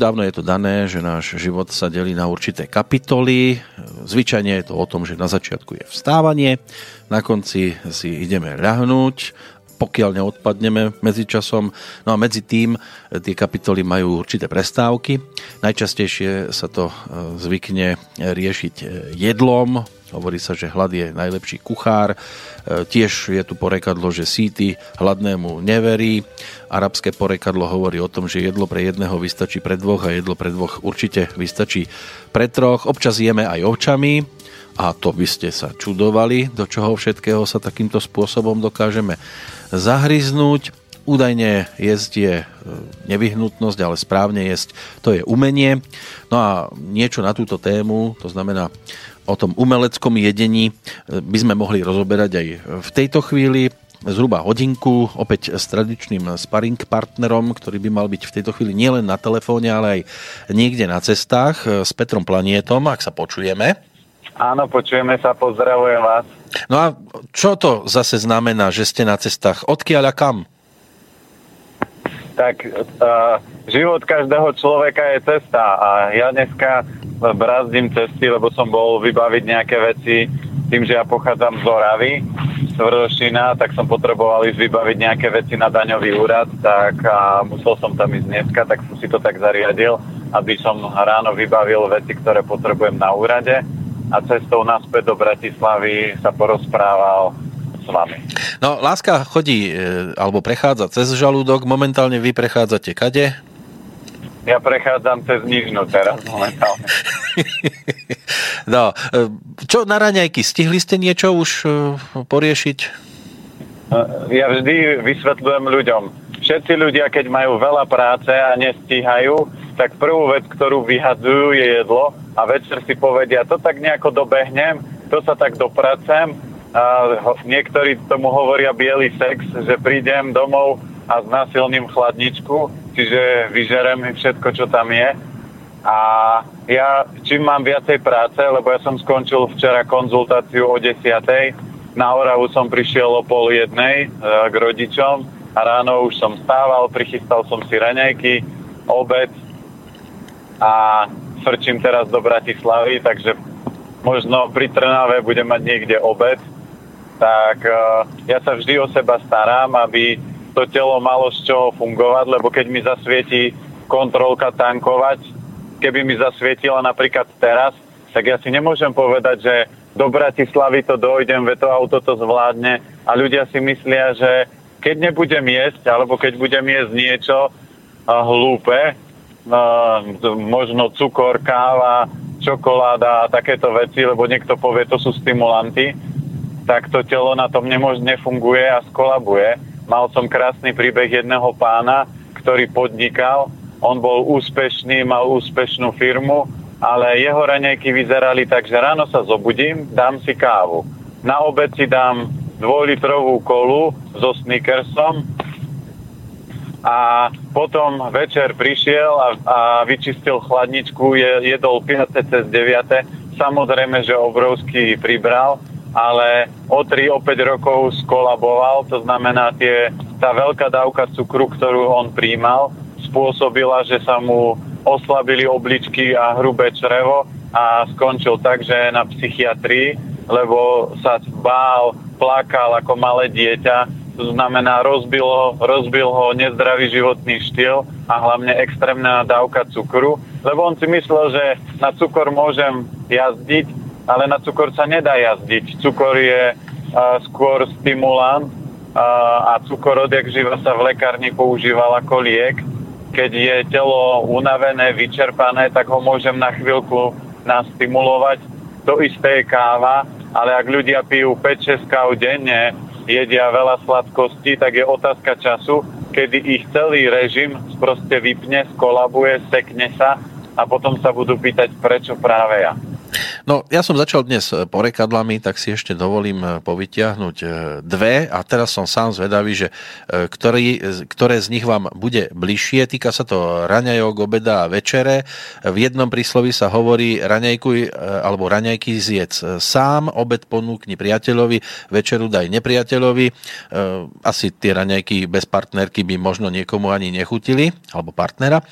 Dávno je to dané, že náš život sa delí na určité kapitoly. Zvyčajne je to o tom, že na začiatku je vstávanie, na konci si ideme ľahnúť, pokiaľ neodpadneme medzi časom. No a medzi tým tie kapitoly majú určité prestávky. Najčastejšie sa to e, zvykne riešiť e, jedlom, Hovorí sa, že hlad je najlepší kuchár. E, tiež je tu porekadlo, že síty hladnému neverí. Arabské porekadlo hovorí o tom, že jedlo pre jedného vystačí pre dvoch a jedlo pre dvoch určite vystačí pre troch. Občas jeme aj očami a to by ste sa čudovali, do čoho všetkého sa takýmto spôsobom dokážeme zahryznúť. Údajne jesť je e, nevyhnutnosť, ale správne jesť to je umenie. No a niečo na túto tému, to znamená o tom umeleckom jedení e, by sme mohli rozoberať aj v tejto chvíli zhruba hodinku, opäť s tradičným sparring partnerom, ktorý by mal byť v tejto chvíli nielen na telefóne, ale aj niekde na cestách e, s Petrom Planietom, ak sa počujeme. Áno, počujeme sa, pozdravujem vás. No a čo to zase znamená, že ste na cestách? Odkiaľ a kam? Tak uh, život každého človeka je cesta a ja dneska brazdím cesty, lebo som bol vybaviť nejaké veci tým, že ja pochádzam z Oravy, z Tvrdošina, tak som potreboval ísť vybaviť nejaké veci na daňový úrad, tak a musel som tam ísť dneska, tak som si to tak zariadil, aby som ráno vybavil veci, ktoré potrebujem na úrade a cestou naspäť do Bratislavy sa porozprával s vami. No, láska chodí e, alebo prechádza cez žalúdok, momentálne vy prechádzate kade? Ja prechádzam cez Nižnu teraz momentálne. no, e, čo na raňajky? Stihli ste niečo už e, poriešiť? E, ja vždy vysvetľujem ľuďom. Všetci ľudia, keď majú veľa práce a nestíhajú, tak prvú vec, ktorú vyhadzujú, je jedlo a večer si povedia, to tak nejako dobehnem, to sa tak dopracem. A niektorí tomu hovoria biely sex, že prídem domov a znasilním chladničku čiže vyžerem všetko, čo tam je. A ja čím mám viacej práce, lebo ja som skončil včera konzultáciu o 10. Na Oravu som prišiel o pol jednej e, k rodičom a ráno už som stával, prichystal som si raňajky, obed a frčím teraz do Bratislavy, takže možno pri Trnave budem mať niekde obed. Tak e, ja sa vždy o seba starám, aby to telo malo z čoho fungovať, lebo keď mi zasvieti kontrolka tankovať, keby mi zasvietila napríklad teraz, tak ja si nemôžem povedať, že do Bratislavy to dojdem, ve to auto to zvládne a ľudia si myslia, že keď nebudem jesť, alebo keď budem jesť niečo hlúpe, možno cukor, káva, čokoláda a takéto veci, lebo niekto povie, to sú stimulanty, tak to telo na tom nemôž, nefunguje a skolabuje. Mal som krásny príbeh jedného pána, ktorý podnikal. On bol úspešný, mal úspešnú firmu, ale jeho raňajky vyzerali tak, že ráno sa zobudím, dám si kávu. Na obed si dám dvojlitrovú kolu so sneakersom a potom večer prišiel a, a vyčistil chladničku, je, jedol 5 cez 9. Samozrejme, že obrovský pribral ale o 3, o 5 rokov skolaboval, to znamená tie, tá veľká dávka cukru, ktorú on príjmal, spôsobila, že sa mu oslabili obličky a hrubé črevo a skončil tak, že na psychiatrii, lebo sa bál, plakal ako malé dieťa, to znamená rozbil ho, rozbil ho nezdravý životný štýl a hlavne extrémna dávka cukru, lebo on si myslel, že na cukor môžem jazdiť, ale na cukor sa nedá jazdiť. Cukor je uh, skôr stimulant uh, a cukor odjak živa sa v lekárni používal ako liek. Keď je telo unavené, vyčerpané, tak ho môžem na chvíľku nastimulovať. To isté je káva, ale ak ľudia pijú 5-6 káv denne, jedia veľa sladkostí, tak je otázka času, kedy ich celý režim proste vypne, skolabuje, sekne sa a potom sa budú pýtať, prečo práve ja. No, ja som začal dnes e, porekadlami, tak si ešte dovolím e, povytiahnuť e, dve a teraz som sám zvedavý, že ktorý, ktoré z nich vám bude bližšie. Týka sa to raňajok, obeda a večere. V jednom príslovi sa hovorí raňajkuj alebo raňajky zjedz sám, obed ponúkni priateľovi, večeru daj nepriateľovi. Asi tie raňajky bez partnerky by možno niekomu ani nechutili, alebo partnera.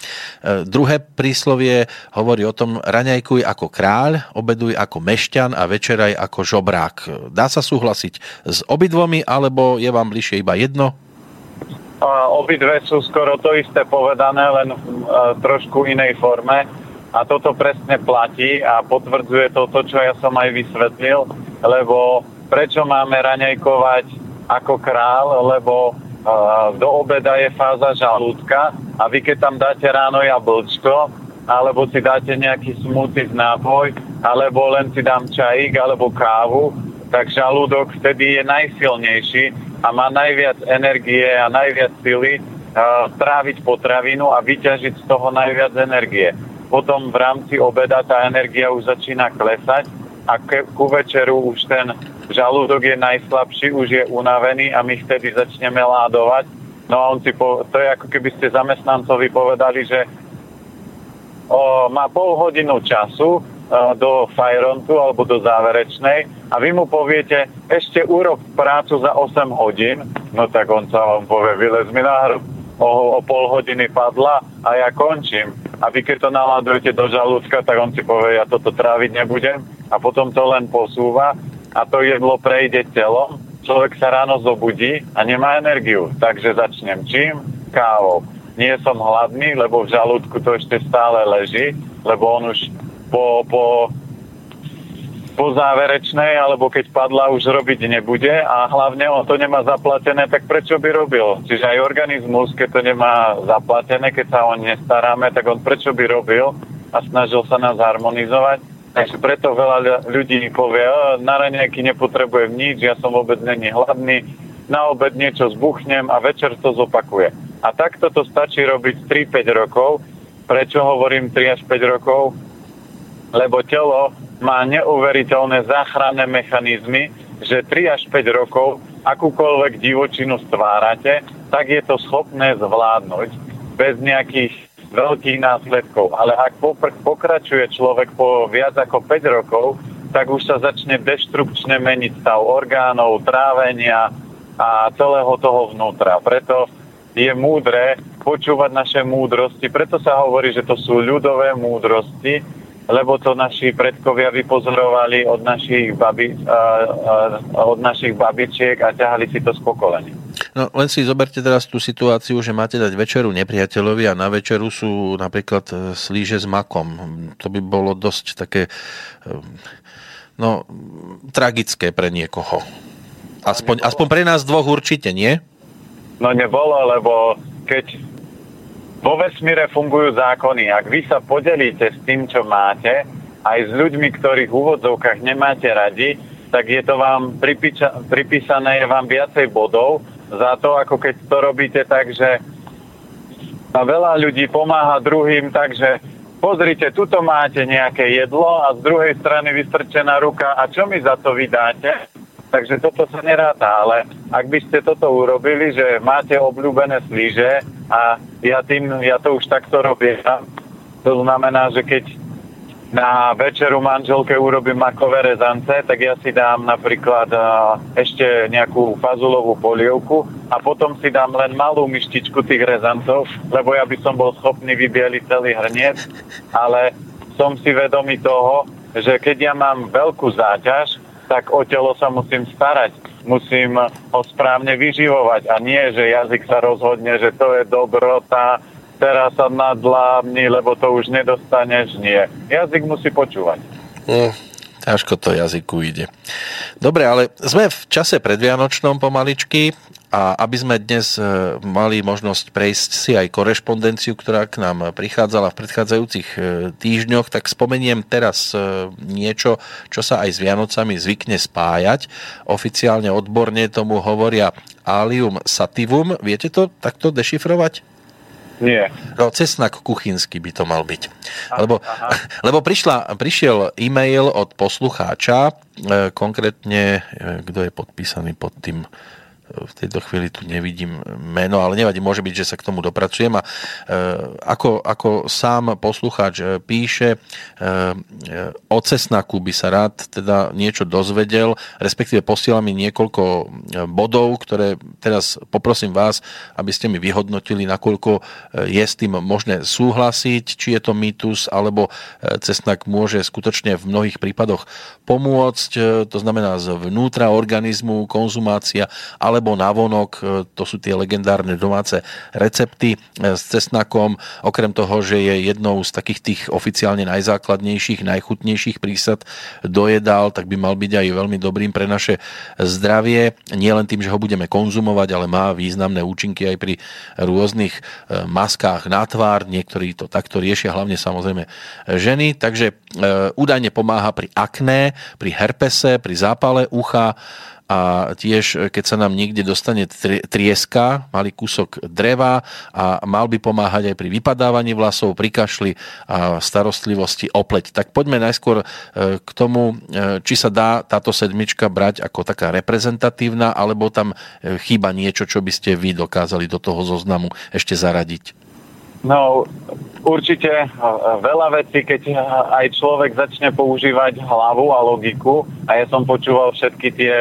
Druhé príslovie hovorí o tom raňajkuj ako kráľ, obeduj ako mešťan a večeraj ako žobrák. Dá sa súhlasiť s obidvomi, alebo je vám bližšie iba jedno? Obidve sú skoro to isté povedané, len v trošku inej forme. A toto presne platí a potvrdzuje to, to, čo ja som aj vysvetlil, lebo prečo máme raňajkovať ako král, lebo do obeda je fáza žalúdka a vy keď tam dáte ráno jablčko, alebo si dáte nejaký z nápoj, alebo len si dám čajík alebo kávu, tak žalúdok vtedy je najsilnejší a má najviac energie a najviac sily tráviť potravinu a vyťažiť z toho najviac energie. Potom v rámci obeda tá energia už začína klesať a ke, ku večeru už ten žalúdok je najslabší, už je unavený a my vtedy začneme ládovať. No a on si po, to je ako keby ste zamestnancovi povedali, že o, má pol hodinu času o, do fajrontu alebo do záverečnej a vy mu poviete, ešte urob prácu za 8 hodín, no tak on sa vám povie, vylez mi na o, o pol hodiny padla a ja končím. A vy keď to naladujete do žalúdka, tak on si povie, ja toto tráviť nebudem a potom to len posúva a to jedlo prejde telom, človek sa ráno zobudí a nemá energiu. Takže začnem čím? Kávou nie som hladný, lebo v žalúdku to ešte stále leží, lebo on už po, po, po záverečnej, alebo keď padla, už robiť nebude a hlavne on to nemá zaplatené, tak prečo by robil? Čiže aj organizmus, keď to nemá zaplatené, keď sa o nestaráme, tak on prečo by robil a snažil sa nás harmonizovať. Takže preto veľa ľudí povie, na raňajky nepotrebujem nič, ja som vôbec není hladný, na obed niečo zbuchnem a večer to zopakuje. A takto to stačí robiť 3-5 rokov. Prečo hovorím 3 až 5 rokov? Lebo telo má neuveriteľné záchranné mechanizmy, že 3 až 5 rokov akúkoľvek divočinu stvárate, tak je to schopné zvládnuť bez nejakých veľkých následkov. Ale ak pokračuje človek po viac ako 5 rokov, tak už sa začne deštrukčne meniť stav orgánov, trávenia a celého toho vnútra. Preto je múdre počúvať naše múdrosti. Preto sa hovorí, že to sú ľudové múdrosti, lebo to naši predkovia vypozorovali od našich, babi, uh, uh, od našich babičiek a ťahali si to z pokolenia. No len si zoberte teraz tú situáciu, že máte dať večeru nepriateľovi a na večeru sú napríklad e, slíže s makom. To by bolo dosť také e, no, tragické pre niekoho. Aspoň, aspoň pre nás dvoch určite, nie? No nebolo, lebo keď vo vesmíre fungujú zákony, ak vy sa podelíte s tým, čo máte, aj s ľuďmi, ktorých v úvodzovkách nemáte radi, tak je to vám pripíča, pripísané je vám viacej bodov za to, ako keď to robíte tak, že a veľa ľudí pomáha druhým, takže pozrite, tuto máte nejaké jedlo a z druhej strany vystrčená ruka a čo mi za to vydáte? Takže toto sa neráta, ale ak by ste toto urobili, že máte obľúbené slíže a ja, tým, ja to už takto robím, to znamená, že keď na večeru manželke urobím makové rezance, tak ja si dám napríklad ešte nejakú fazulovú polievku a potom si dám len malú myštičku tých rezancov, lebo ja by som bol schopný vybieliť celý hrniec, ale som si vedomý toho, že keď ja mám veľkú záťaž, tak o telo sa musím starať. Musím ho správne vyživovať a nie, že jazyk sa rozhodne, že to je dobrota, teraz sa nadlábni, lebo to už nedostaneš. Nie. Jazyk musí počúvať. Mm, ťažko to jazyku ide. Dobre, ale sme v čase predvianočnom pomaličky. A aby sme dnes e, mali možnosť prejsť si aj korešpondenciu, ktorá k nám prichádzala v predchádzajúcich e, týždňoch, tak spomeniem teraz e, niečo, čo sa aj s Vianocami zvykne spájať. Oficiálne odborne tomu hovoria alium sativum. Viete to takto dešifrovať? Nie. No, cesnak kuchynský by to mal byť. Lebo, lebo prišla, prišiel e-mail od poslucháča, konkrétne, kto je podpísaný pod tým v tejto chvíli tu nevidím meno, ale nevadí, môže byť, že sa k tomu dopracujem. A e, ako, ako sám poslucháč e, píše, e, o cesnaku by sa rád teda niečo dozvedel, respektíve posiela mi niekoľko bodov, ktoré teraz poprosím vás, aby ste mi vyhodnotili, nakoľko je s tým možné súhlasiť, či je to mýtus, alebo cesnak môže skutočne v mnohých prípadoch pomôcť, to znamená zvnútra organizmu, konzumácia, ale alebo navonok, e, to sú tie legendárne domáce recepty e, s cesnakom, okrem toho, že je jednou z takých tých oficiálne najzákladnejších, najchutnejších prísad do jedál, tak by mal byť aj veľmi dobrým pre naše zdravie. Nie len tým, že ho budeme konzumovať, ale má významné účinky aj pri rôznych e, maskách na tvár. Niektorí to takto riešia, hlavne samozrejme ženy. Takže údajne pomáha pri akné, pri herpese, pri zápale ucha, a tiež e, keď sa nám niekde dostane trieska, malý kúsok dreva a mal by pomáhať aj pri vypadávaní vlasov, pri kašli a starostlivosti o. Tak poďme najskôr e, k tomu, e, či sa dá táto sedmička brať ako taká reprezentatívna, alebo tam chýba niečo, čo by ste vy dokázali do toho zoznamu ešte zaradiť. No, určite veľa vecí, keď aj človek začne používať hlavu a logiku, a ja som počúval všetky tie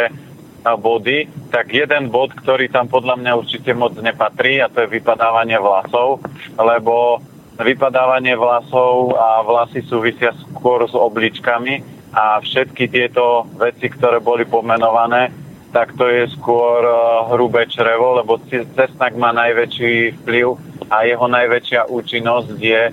body, tak jeden bod, ktorý tam podľa mňa určite moc nepatrí a to je vypadávanie vlasov, lebo vypadávanie vlasov a vlasy súvisia skôr s obličkami a všetky tieto veci, ktoré boli pomenované, tak to je skôr e, hrubé črevo, lebo cesnak má najväčší vplyv a jeho najväčšia účinnosť je,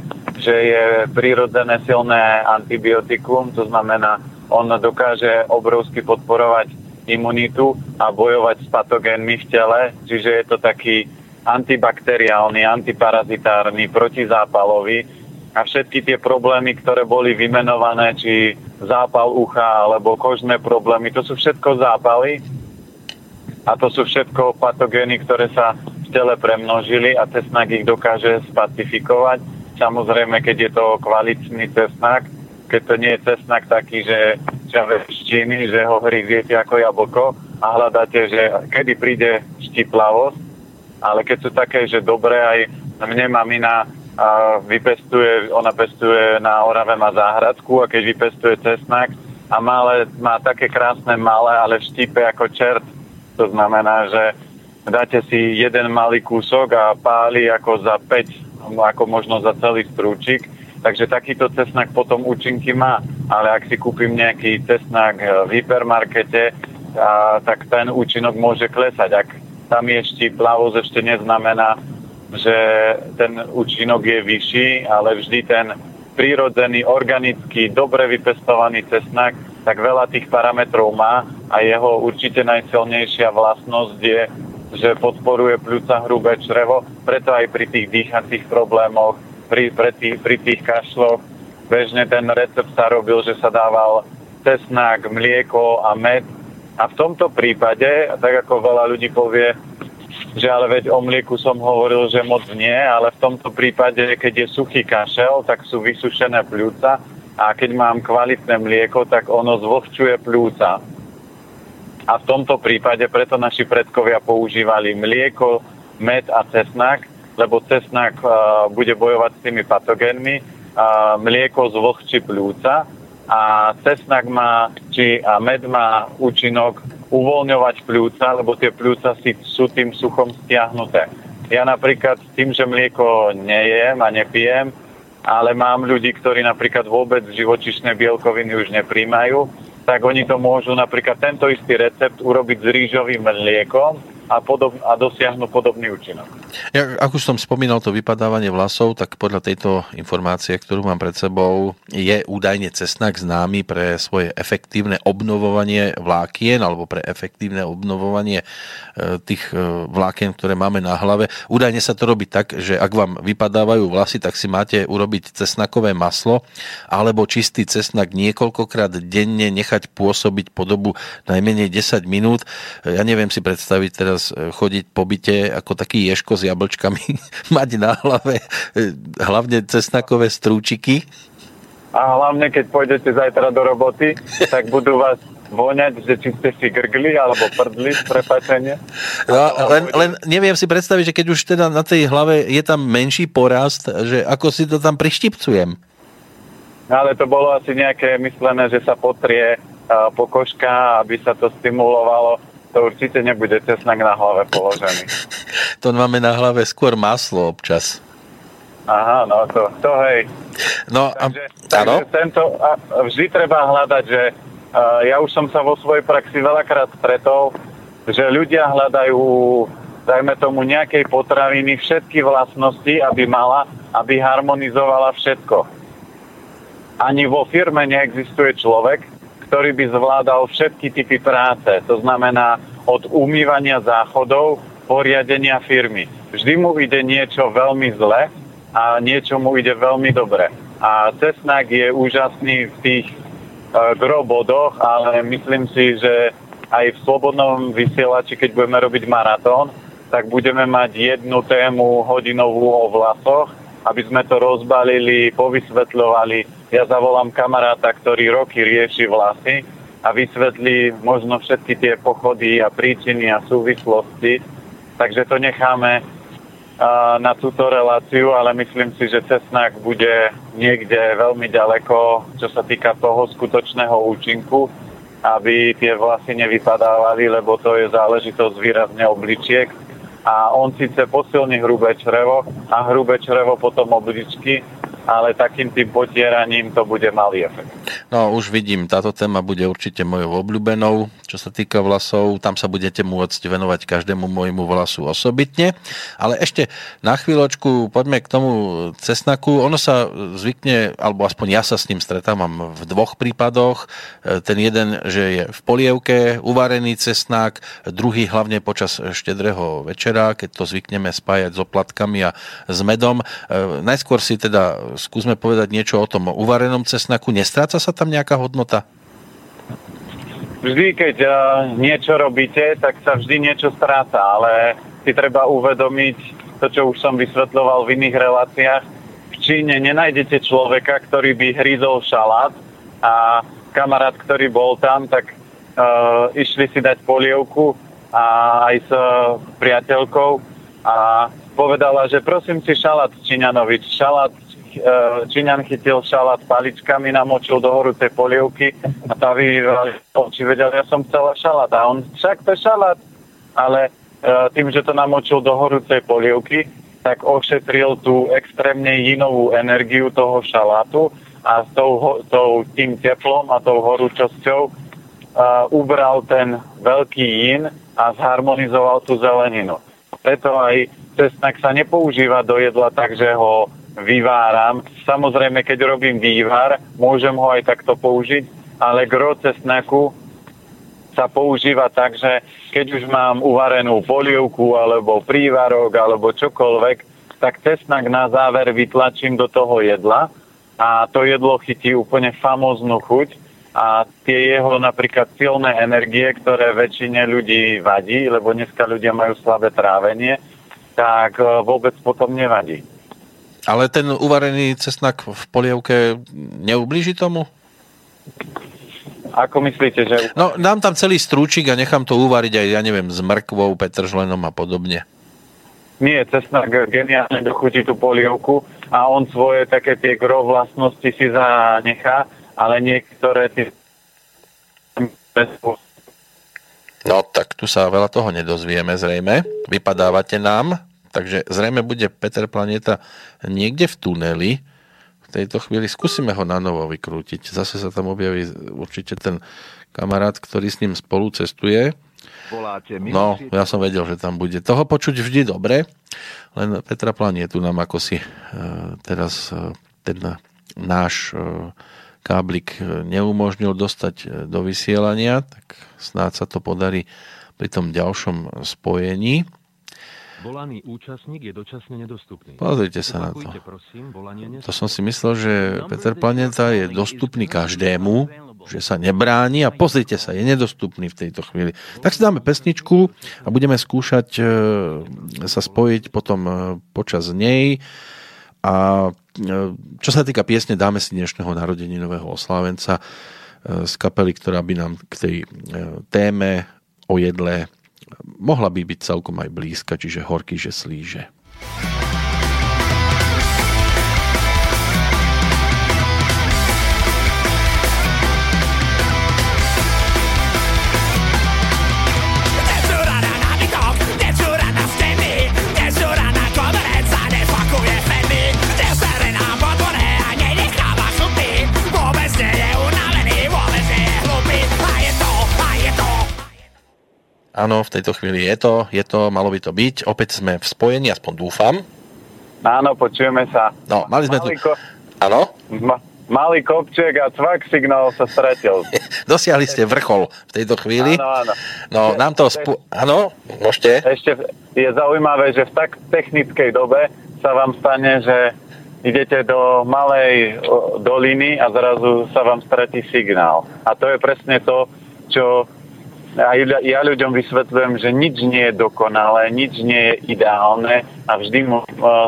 že je prirodzené silné antibiotikum, to znamená, on dokáže obrovsky podporovať imunitu a bojovať s patogénmi v tele, čiže je to taký antibakteriálny, antiparazitárny, protizápalový. A všetky tie problémy, ktoré boli vymenované, či zápal ucha alebo kožné problémy, to sú všetko zápaly. A to sú všetko patogény, ktoré sa v tele premnožili a cesnak ich dokáže spacifikovať. Samozrejme, keď je to kvalitný cesnak, keď to nie je cesnak taký, že činy, že ho hryziete ako jablko a hľadáte, že kedy príde štiplavosť, ale keď sú také, že dobre, aj mne mamina a vypestuje, ona pestuje na Orave má záhradku a keď vypestuje cesnak a malé, má také krásne malé, ale v štipe ako čert. To znamená, že dáte si jeden malý kúsok a páli ako za 5, ako možno za celý strúčik Takže takýto cesnak potom účinky má. Ale ak si kúpim nejaký cesnak v hypermarkete, a, tak ten účinok môže klesať. Ak tam je štít plavosť, ešte neznamená, že ten účinok je vyšší, ale vždy ten prírodzený, organický, dobre vypestovaný cesnak, tak veľa tých parametrov má a jeho určite najsilnejšia vlastnosť je, že podporuje pľúca hrubé črevo, preto aj pri tých dýchacích problémoch pri, pri, tých, pri tých kašloch. Bežne ten recept sa robil, že sa dával cesnak, mlieko a med. A v tomto prípade, tak ako veľa ľudí povie, že ale veď o mlieku som hovoril, že moc nie, ale v tomto prípade, keď je suchý kašel, tak sú vysušené pľúca a keď mám kvalitné mlieko, tak ono zvlhčuje pľúca. A v tomto prípade preto naši predkovia používali mlieko, med a cesnak, lebo cesnak bude bojovať s tými patogénmi, mlieko zvlhčí pľúca a cesnak má, či a med má účinok uvoľňovať pľúca, lebo tie pľúca si, sú tým suchom stiahnuté. Ja napríklad tým, že mlieko nejem a nepijem, ale mám ľudí, ktorí napríklad vôbec živočišné bielkoviny už nepríjmajú, tak oni to môžu napríklad tento istý recept urobiť s rýžovým mliekom a, podob, a dosiahnu podobný účinok. Ja, ako som spomínal to vypadávanie vlasov, tak podľa tejto informácie, ktorú mám pred sebou, je údajne cesnak známy pre svoje efektívne obnovovanie vlákien alebo pre efektívne obnovovanie e, tých e, vlákien, ktoré máme na hlave. Údajne sa to robí tak, že ak vám vypadávajú vlasy, tak si máte urobiť cesnakové maslo alebo čistý cesnak niekoľkokrát denne nechať pôsobiť po dobu najmenej 10 minút. Ja neviem si predstaviť teraz chodiť po byte ako taký ješko s jablčkami, mať na hlave hlavne cesnakové strúčiky. A hlavne, keď pôjdete zajtra do roboty, tak budú vás voňať, že či ste si grgli alebo prdli, prepačenie. No, len, len neviem si predstaviť, že keď už teda na tej hlave je tam menší porast, že ako si to tam prištipcujem. Ale to bolo asi nejaké myslené, že sa potrie uh, pokožka, aby sa to stimulovalo. To určite nebude cesnak na hlave položený. to máme na hlave skôr maslo občas. Aha, no to, to hej. No, takže, a, takže tento, a vždy treba hľadať, že ja už som sa vo svojej praxi veľakrát stretol, že ľudia hľadajú, dajme tomu, nejakej potraviny všetky vlastnosti, aby mala, aby harmonizovala všetko. Ani vo firme neexistuje človek, ktorý by zvládal všetky typy práce. To znamená od umývania záchodov, poriadenia firmy. Vždy mu ide niečo veľmi zle a niečo mu ide veľmi dobre. A cesnak je úžasný v tých gro bodoch, ale myslím si, že aj v slobodnom vysielači, keď budeme robiť maratón, tak budeme mať jednu tému hodinovú o vlasoch, aby sme to rozbalili, povysvetľovali. Ja zavolám kamaráta, ktorý roky rieši vlasy a vysvetlí možno všetky tie pochody a príčiny a súvislosti. Takže to necháme na túto reláciu, ale myslím si, že cesnak bude niekde veľmi ďaleko, čo sa týka toho skutočného účinku, aby tie vlasy nevypadávali, lebo to je záležitosť výrazne obličiek. A on síce posilní hrubé črevo a hrubé črevo potom obličky, ale takým tým potieraním to bude malý efekt. No už vidím, táto téma bude určite mojou obľúbenou, čo sa týka vlasov. Tam sa budete môcť venovať každému môjmu vlasu osobitne. Ale ešte na chvíľočku poďme k tomu cesnaku. Ono sa zvykne, alebo aspoň ja sa s ním stretávam v dvoch prípadoch. Ten jeden, že je v polievke uvarený cesnak, druhý hlavne počas štedrého večera, keď to zvykneme spájať s oplatkami a s medom. Najskôr si teda skúsme povedať niečo o tom uvarenom cesnaku. Nestráca sa tam nejaká hodnota? Vždy, keď uh, niečo robíte, tak sa vždy niečo stráca, ale si treba uvedomiť to, čo už som vysvetľoval v iných reláciách. V Číne nenájdete človeka, ktorý by hrízol šalát a kamarát, ktorý bol tam, tak uh, išli si dať polievku a aj s uh, priateľkou a povedala, že prosím si šalát Číňanovič, šalát Číňan chytil šalát paličkami, namočil do horúcej polievky a tá vyvývali oči, vedel, ja som chcela šalát a on, však to šalát, ale eh, tým, že to namočil do horúcej polievky, tak ošetril tú extrémne jinovú energiu toho šalátu a s tou, tou, tým teplom a tou horúčosťou uh, ubral ten veľký yin a zharmonizoval tú zeleninu. Preto aj cestnak sa nepoužíva do jedla tak, že ho vyváram. Samozrejme, keď robím vývar, môžem ho aj takto použiť, ale gro cesnaku sa používa tak, že keď už mám uvarenú polievku alebo prívarok alebo čokoľvek, tak cesnak na záver vytlačím do toho jedla a to jedlo chytí úplne famoznú chuť a tie jeho napríklad silné energie, ktoré väčšine ľudí vadí, lebo dneska ľudia majú slabé trávenie, tak e, vôbec potom nevadí. Ale ten uvarený cesnak v polievke neublíži tomu? Ako myslíte, že... No, dám tam celý strúčik a nechám to uvariť aj, ja neviem, s mrkvou, petržlenom a podobne. Nie, cesnak geniálne dochutí tú polievku a on svoje také tie gro vlastnosti si zanechá, ale niektoré tie... No, tak tu sa veľa toho nedozvieme zrejme. Vypadávate nám. Takže zrejme bude Peter Planeta niekde v tuneli. V tejto chvíli skúsime ho na novo vykrútiť. Zase sa tam objaví určite ten kamarát, ktorý s ním spolu cestuje. No, ja som vedel, že tam bude. Toho počuť vždy dobre, len Petra Planietu nám ako si e, teraz e, ten náš e, káblik neumožnil dostať do vysielania, tak snáď sa to podarí pri tom ďalšom spojení. Volaný účastník je dočasne nedostupný. Pozrite sa na to. To som si myslel, že Peter Planeta je dostupný každému, že sa nebráni a pozrite sa, je nedostupný v tejto chvíli. Tak si dáme pesničku a budeme skúšať e, sa spojiť potom e, počas nej a e, čo sa týka piesne, dáme si dnešného nového oslávenca z kapely, ktorá by nám k tej téme o jedle mohla by byť celkom aj blízka, čiže horký, že slíže. Áno, v tejto chvíli je to, je to, malo by to byť. Opäť sme v spojení, aspoň dúfam. Áno, počujeme sa. No, mali sme Malý tu... Ko... Áno? Ma- malý kopček a cvak signál sa stratil. Dosiahli ste vrchol v tejto chvíli. Áno, áno. No, nám to... Spu... Áno, môžete. Ešte je zaujímavé, že v tak technickej dobe sa vám stane, že idete do malej doliny a zrazu sa vám stratí signál. A to je presne to, čo a ja ľuďom vysvetľujem, že nič nie je dokonalé, nič nie je ideálne a vždy mu,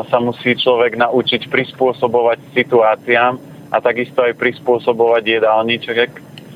sa musí človek naučiť prispôsobovať situáciám a takisto aj prispôsobovať jedálniček,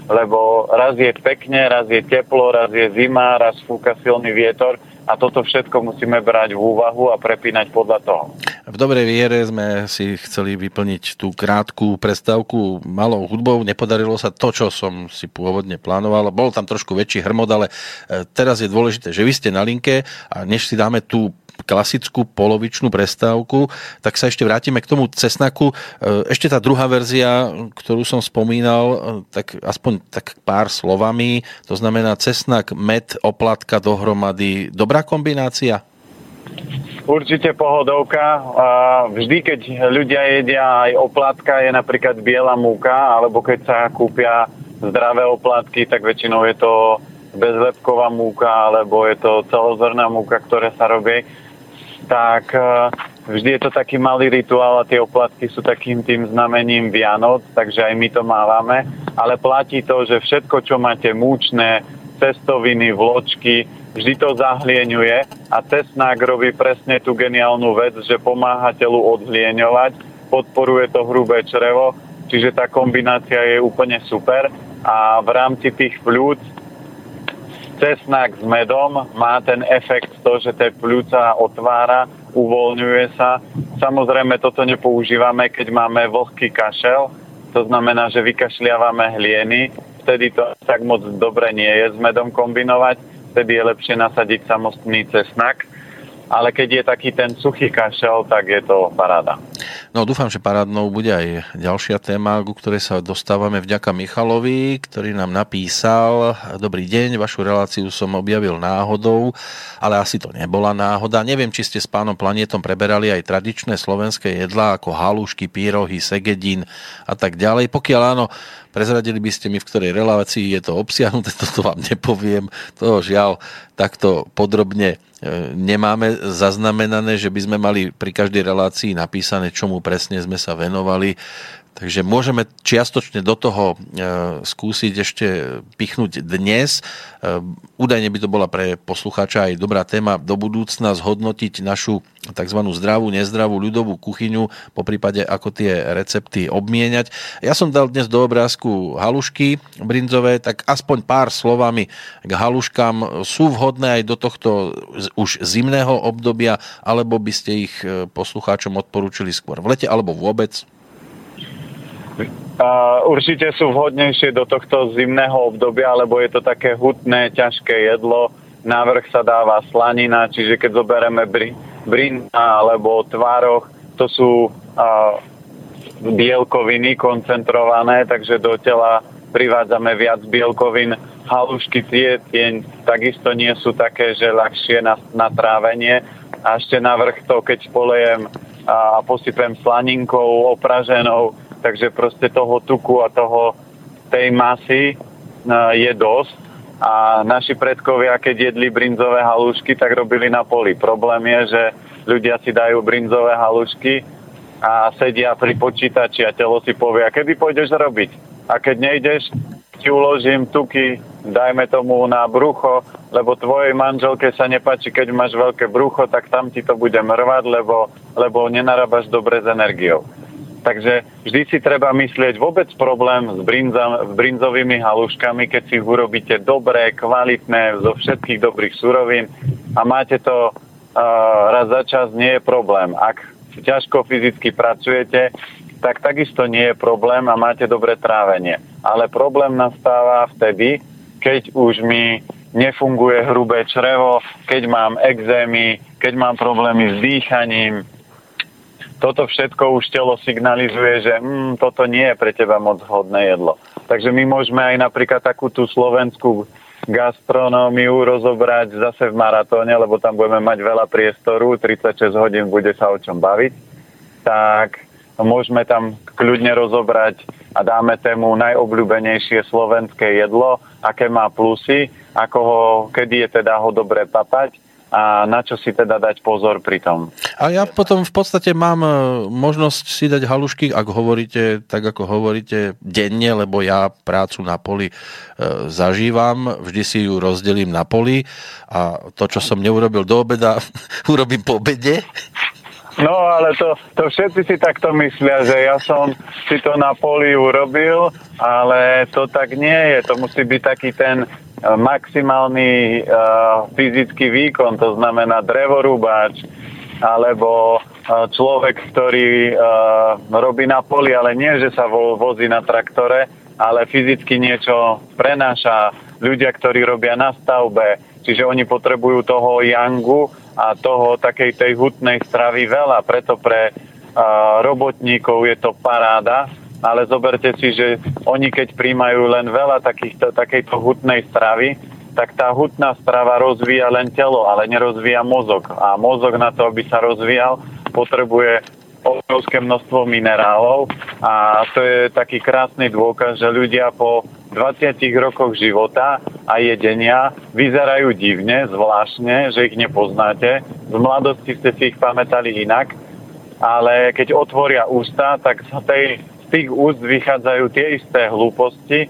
lebo raz je pekne, raz je teplo, raz je zima, raz fúka silný vietor a toto všetko musíme brať v úvahu a prepínať podľa toho. V dobrej viere sme si chceli vyplniť tú krátku prestávku malou hudbou. Nepodarilo sa to, čo som si pôvodne plánoval. Bol tam trošku väčší hrmot, ale e, teraz je dôležité, že vy ste na linke a než si dáme tú klasickú polovičnú prestávku, tak sa ešte vrátime k tomu cesnaku. E, ešte tá druhá verzia, ktorú som spomínal, e, tak aspoň tak pár slovami, to znamená cesnak, med, oplatka dohromady. Dobrá kombinácia? Určite pohodovka. Vždy, keď ľudia jedia aj oplatka, je napríklad biela múka, alebo keď sa kúpia zdravé oplatky, tak väčšinou je to bezlepková múka, alebo je to celozrná múka, ktoré sa robí tak e, vždy je to taký malý rituál a tie oplatky sú takým tým znamením Vianoc, takže aj my to mávame. Ale platí to, že všetko, čo máte múčne, cestoviny, vločky, vždy to zahlieňuje a cesnák robí presne tú geniálnu vec, že pomáha telu odhlieňovať, podporuje to hrubé črevo, čiže tá kombinácia je úplne super a v rámci tých pľúc cesnak s medom má ten efekt to, že tie pľúca otvára, uvoľňuje sa. Samozrejme, toto nepoužívame, keď máme vlhký kašel, to znamená, že vykašliavame hlieny, vtedy to tak moc dobre nie je s medom kombinovať, vtedy je lepšie nasadiť samostný cesnak ale keď je taký ten suchý kašel, tak je to paráda. No dúfam, že parádnou bude aj ďalšia téma, ku ktorej sa dostávame vďaka Michalovi, ktorý nám napísal Dobrý deň, vašu reláciu som objavil náhodou, ale asi to nebola náhoda. Neviem, či ste s pánom Planietom preberali aj tradičné slovenské jedlá ako halušky, pírohy, segedín a tak ďalej. Pokiaľ áno, prezradili by ste mi, v ktorej relácii je to obsiahnuté, toto vám nepoviem, to žiaľ takto podrobne E, nemáme zaznamenané, že by sme mali pri každej relácii napísané, čomu presne sme sa venovali. Takže môžeme čiastočne do toho e, skúsiť ešte pichnúť dnes. E, údajne by to bola pre poslucháča aj dobrá téma do budúcna zhodnotiť našu tzv. zdravú, nezdravú ľudovú kuchyňu, po prípade ako tie recepty obmieniať. Ja som dal dnes do obrázku halušky brinzové, tak aspoň pár slovami k haluškám. Sú vhodné aj do tohto už zimného obdobia, alebo by ste ich poslucháčom odporúčili skôr v lete, alebo vôbec? Určite sú vhodnejšie do tohto zimného obdobia, lebo je to také hutné, ťažké jedlo. Návrh sa dáva slanina, čiže keď zoberieme brina alebo tvároch, to sú a, bielkoviny koncentrované, takže do tela privádzame viac bielkovín. Halušky tie, tie takisto nie sú také, že ľahšie na, na trávenie. A ešte navrh to, keď polejem a posypem slaninkou opraženou, takže proste toho tuku a toho tej masy e, je dosť. A naši predkovia, keď jedli brinzové halušky, tak robili na poli. Problém je, že ľudia si dajú brinzové halušky a sedia pri počítači a telo si povie, a kedy pôjdeš robiť? A keď nejdeš, ti uložím tuky, dajme tomu na brucho, lebo tvojej manželke sa nepáči, keď máš veľké brucho, tak tam ti to bude mrvať, lebo, lebo nenarábaš dobre s energiou. Takže vždy si treba myslieť vôbec problém s, brinza, brinzovými haluškami, keď si ich urobíte dobré, kvalitné, zo všetkých dobrých surovín a máte to uh, raz za čas, nie je problém. Ak ťažko fyzicky pracujete, tak takisto nie je problém a máte dobré trávenie. Ale problém nastáva vtedy, keď už mi nefunguje hrubé črevo, keď mám exémy, keď mám problémy s dýchaním, toto všetko už telo signalizuje, že mm, toto nie je pre teba moc hodné jedlo. Takže my môžeme aj napríklad takú tú slovenskú gastronómiu rozobrať zase v maratóne, lebo tam budeme mať veľa priestoru, 36 hodín bude sa o čom baviť. Tak môžeme tam kľudne rozobrať a dáme tému najobľúbenejšie slovenské jedlo, aké má plusy, ako ho, kedy je teda ho dobre papať a na čo si teda dať pozor pri tom. A ja potom v podstate mám e, možnosť si dať halušky, ak hovoríte tak, ako hovoríte, denne, lebo ja prácu na poli e, zažívam, vždy si ju rozdelím na poli a to, čo som neurobil do obeda, urobím po obede. No, ale to, to všetci si takto myslia, že ja som si to na poli urobil, ale to tak nie je. To musí byť taký ten maximálny uh, fyzický výkon, to znamená drevorúbač, alebo uh, človek, ktorý uh, robí na poli, ale nie, že sa vo, vozí na traktore, ale fyzicky niečo prenáša. Ľudia, ktorí robia na stavbe, čiže oni potrebujú toho yangu a toho takej tej hutnej stravy veľa, preto pre uh, robotníkov je to paráda, ale zoberte si, že oni keď príjmajú len veľa takýchto, takejto hutnej stravy, tak tá hutná strava rozvíja len telo, ale nerozvíja mozog. A mozog na to, aby sa rozvíjal, potrebuje obrovské množstvo minerálov a to je taký krásny dôkaz, že ľudia po 20 rokoch života a jedenia vyzerajú divne, zvláštne, že ich nepoznáte. Z mladosti ste si ich pamätali inak, ale keď otvoria ústa, tak z tej tých úst vychádzajú tie isté hlúposti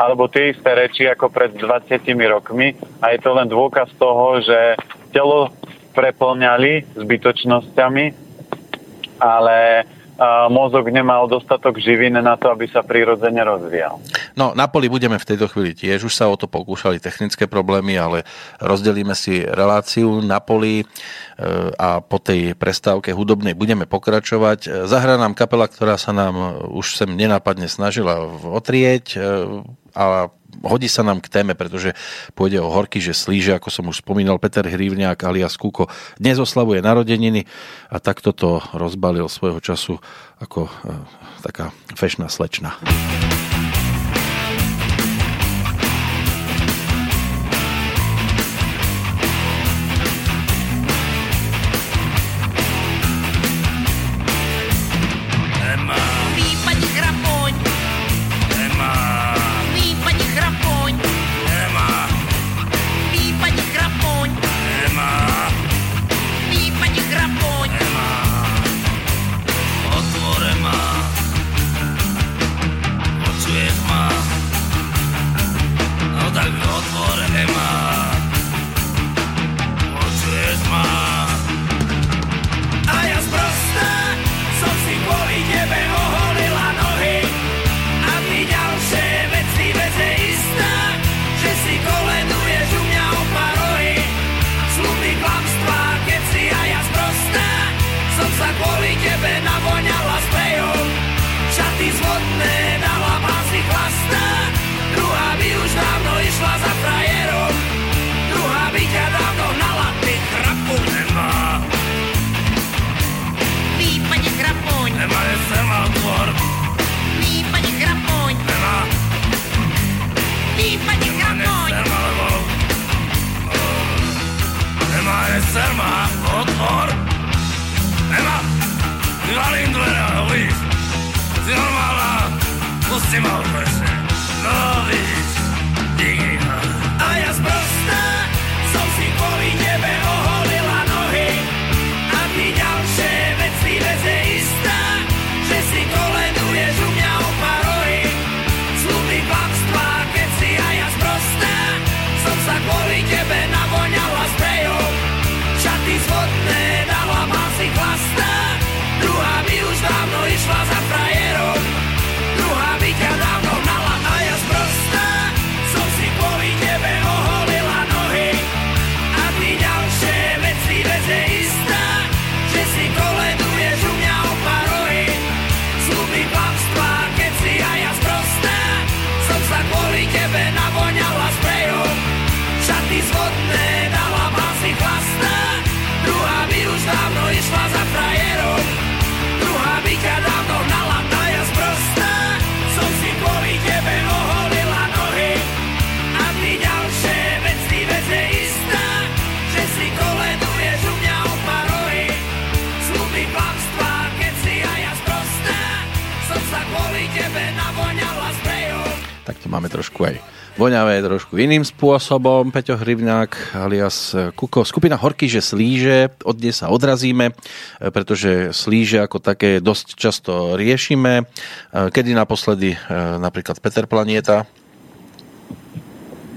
alebo tie isté reči ako pred 20 rokmi a je to len dôkaz toho, že telo preplňali zbytočnosťami, ale mozog nemal dostatok živín na to, aby sa prirodzene rozvíjal. No, na poli budeme v tejto chvíli tiež, už sa o to pokúšali technické problémy, ale rozdelíme si reláciu na poli e, a po tej prestávke hudobnej budeme pokračovať. Zahra nám kapela, ktorá sa nám už sem nenápadne snažila otrieť e, a hodí sa nám k téme, pretože pôjde o horky, že slíže, ako som už spomínal, Peter Hrivňák alias Kúko dnes oslavuje narodeniny a takto to rozbalil svojho času ako e, taká fešná slečna. Máme trošku aj voňavé, trošku iným spôsobom. Peťo Hrivňák alias Kuko. Skupina Horky, že slíže, od dnes sa odrazíme, pretože slíže ako také dosť často riešime. Kedy naposledy napríklad Peter Planieta?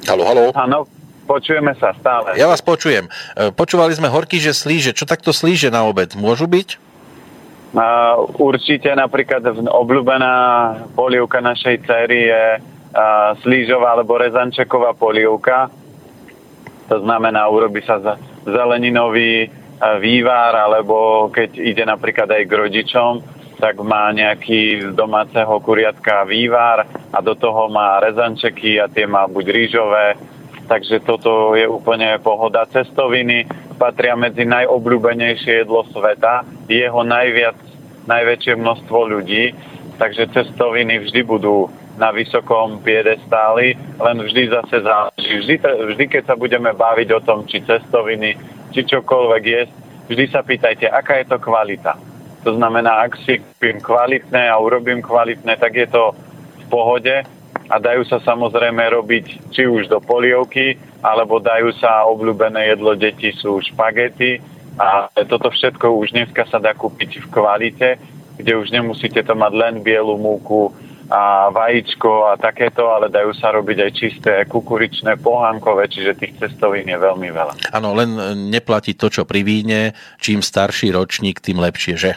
Halo, halo. Áno, počujeme sa stále. Ja vás počujem. Počúvali sme Horky, že slíže. Čo takto slíže na obed? Môžu byť? Uh, určite napríklad obľúbená polievka našej cery je slížová alebo rezančeková polievka. To znamená, urobí sa zeleninový vývar, alebo keď ide napríklad aj k rodičom, tak má nejaký z domáceho kuriatka vývar a do toho má rezančeky a tie má buď rýžové, takže toto je úplne pohoda. Cestoviny patria medzi najobľúbenejšie jedlo sveta, jeho najviac, najväčšie množstvo ľudí, takže cestoviny vždy budú na vysokom piedestáli, len vždy zase záleží. Vždy, vždy, keď sa budeme baviť o tom, či cestoviny, či čokoľvek je, vždy sa pýtajte, aká je to kvalita. To znamená, ak si kúpim kvalitné a urobím kvalitné, tak je to v pohode a dajú sa samozrejme robiť či už do polievky, alebo dajú sa obľúbené jedlo detí sú špagety a toto všetko už dneska sa dá kúpiť v kvalite, kde už nemusíte to mať len bielu múku, a vajíčko a takéto, ale dajú sa robiť aj čisté kukuričné, pohánkové, čiže tých cestovín je veľmi veľa. Áno, len neplatí to, čo pri víne. Čím starší ročník, tým lepšie, že?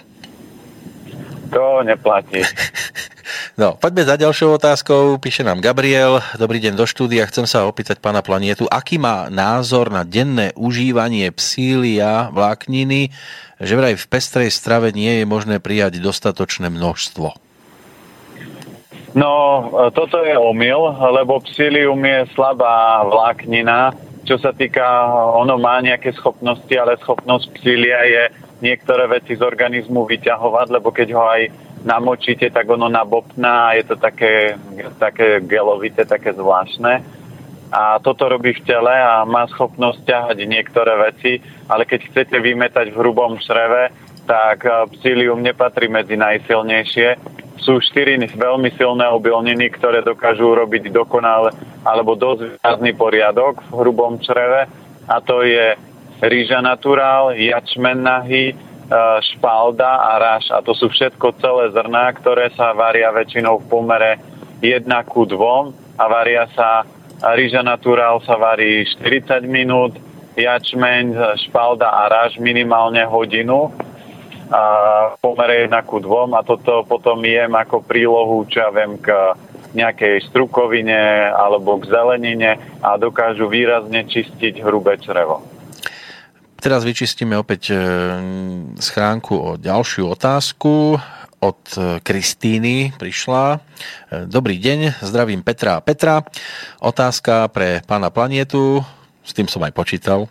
To neplatí. No, poďme za ďalšou otázkou. Píše nám Gabriel. Dobrý deň do štúdia. Chcem sa opýtať pána Planietu, aký má názor na denné užívanie psília, vlákniny, že vraj v pestrej strave nie je možné prijať dostatočné množstvo. No, toto je omyl, lebo psilium je slabá vláknina. Čo sa týka, ono má nejaké schopnosti, ale schopnosť psilia je niektoré veci z organizmu vyťahovať, lebo keď ho aj namočíte, tak ono nabopná a je to také, také gelovité, také zvláštne. A toto robí v tele a má schopnosť ťahať niektoré veci, ale keď chcete vymetať v hrubom šreve, tak e, psilium nepatrí medzi najsilnejšie sú štyri veľmi silné obilniny, ktoré dokážu robiť dokonale alebo dosť výrazný poriadok v hrubom čreve a to je rýža naturál, jačmen nahý, e, špalda a ráž. A to sú všetko celé zrná, ktoré sa varia väčšinou v pomere 1 ku 2 a varia sa, rýža naturál sa varí 40 minút, jačmeň, špalda a ráž minimálne hodinu a v pomere 1 ku 2 a toto potom jem ako prílohu, čo ja viem, k nejakej strukovine alebo k zelenine a dokážu výrazne čistiť hrubé črevo. Teraz vyčistíme opäť e, schránku o ďalšiu otázku. Od e, Kristýny prišla. E, dobrý deň, zdravím Petra a Petra. Otázka pre pána Planietu s tým som aj počítal.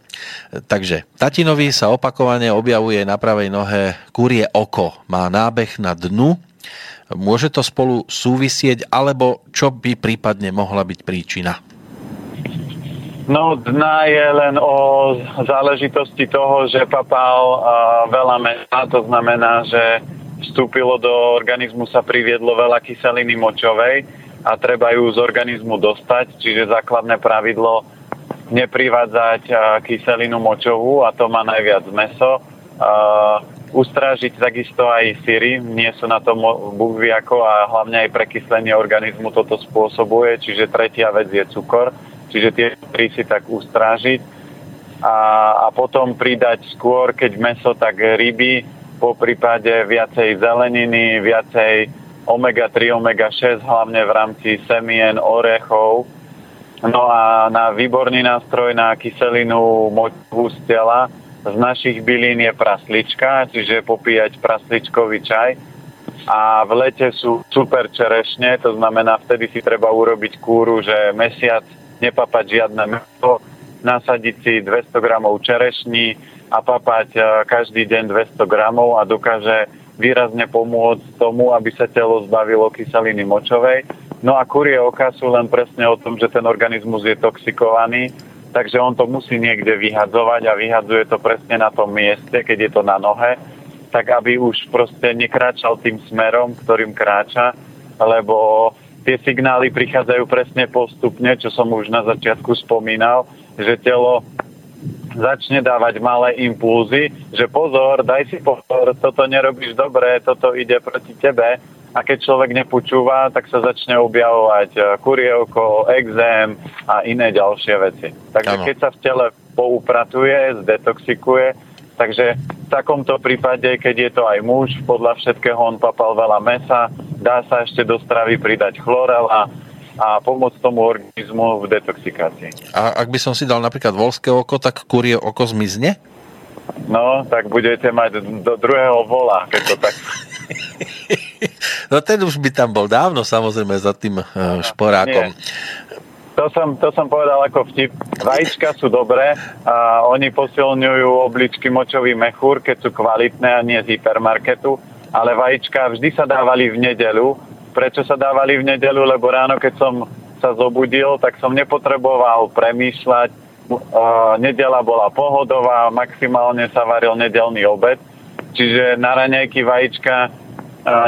Takže tatinovi sa opakovane objavuje na pravej nohe kurie oko. Má nábeh na dnu. Môže to spolu súvisieť, alebo čo by prípadne mohla byť príčina? No, dna je len o záležitosti toho, že papal veľa mesa, to znamená, že vstúpilo do organizmu, sa priviedlo veľa kyseliny močovej a treba ju z organizmu dostať, čiže základné pravidlo neprivádzať kyselinu močovú a to má najviac meso. Ustrážiť takisto aj syry, nie sú na tom búvy ako a hlavne aj prekyslenie organizmu toto spôsobuje, čiže tretia vec je cukor, čiže tie tri si tak ustrážiť. a, a potom pridať skôr, keď meso, tak ryby, po prípade viacej zeleniny, viacej omega-3, omega-6, hlavne v rámci semien, orechov. No a na výborný nástroj na kyselinu močovú z tela z našich bylín je praslička, čiže popíjať prasličkový čaj. A v lete sú super čerešne, to znamená, vtedy si treba urobiť kúru, že mesiac nepapať žiadne meso, nasadiť si 200 gramov čerešní a papať e, každý deň 200 gramov a dokáže výrazne pomôcť tomu, aby sa telo zbavilo kyseliny močovej. No a kurie oka sú len presne o tom, že ten organizmus je toxikovaný, takže on to musí niekde vyhadzovať a vyhadzuje to presne na tom mieste, keď je to na nohe, tak aby už proste nekráčal tým smerom, ktorým kráča, lebo tie signály prichádzajú presne postupne, čo som už na začiatku spomínal, že telo začne dávať malé impulzy, že pozor, daj si pozor, toto nerobíš dobre, toto ide proti tebe. A keď človek nepočúva, tak sa začne objavovať eh, kurievko, exém a iné ďalšie veci. Takže ano. keď sa v tele poupratuje, zdetoxikuje, takže v takomto prípade, keď je to aj muž, podľa všetkého on papal veľa mesa, dá sa ešte do stravy pridať chlorel a a pomôcť tomu organizmu v detoxikácii. A ak by som si dal napríklad volské oko, tak kurie oko zmizne? No, tak budete mať do druhého vola, keď to tak... no ten už by tam bol dávno, samozrejme, za tým uh, šporákom. Nie. To som, to som povedal ako vtip. Vajíčka sú dobré a oni posilňujú obličky močový mechúr, keď sú kvalitné a nie z hypermarketu, ale vajíčka vždy sa dávali v nedelu Prečo sa dávali v nedelu? Lebo ráno, keď som sa zobudil, tak som nepotreboval premýšľať. Nedela bola pohodová, maximálne sa varil nedelný obed. Čiže na raňajky vajíčka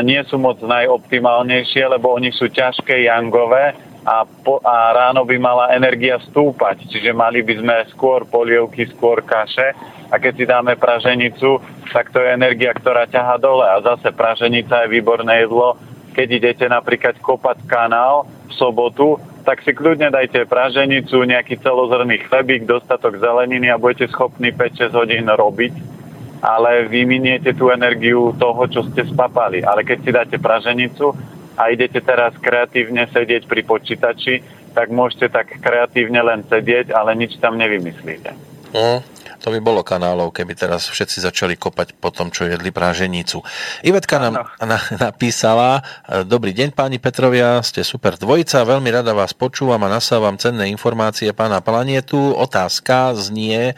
nie sú moc najoptimálnejšie, lebo oni sú ťažké, jangové a, po, a ráno by mala energia stúpať, čiže mali by sme skôr polievky, skôr kaše. A keď si dáme praženicu, tak to je energia, ktorá ťaha dole. A zase praženica je výborné jedlo, keď idete napríklad kopať kanál v sobotu, tak si kľudne dajte praženicu, nejaký celozrný chlebík, dostatok zeleniny a budete schopní 5-6 hodín robiť, ale vyminiete tú energiu toho, čo ste spapali. Ale keď si dáte praženicu a idete teraz kreatívne sedieť pri počítači, tak môžete tak kreatívne len sedieť, ale nič tam nevymyslíte. Mm. To by bolo kanálov, keby teraz všetci začali kopať po tom, čo jedli práženicu. Ivetka nám na, napísala, dobrý deň páni Petrovia, ste super dvojica, veľmi rada vás počúvam a nasávam cenné informácie pána Planetu. Otázka znie, e,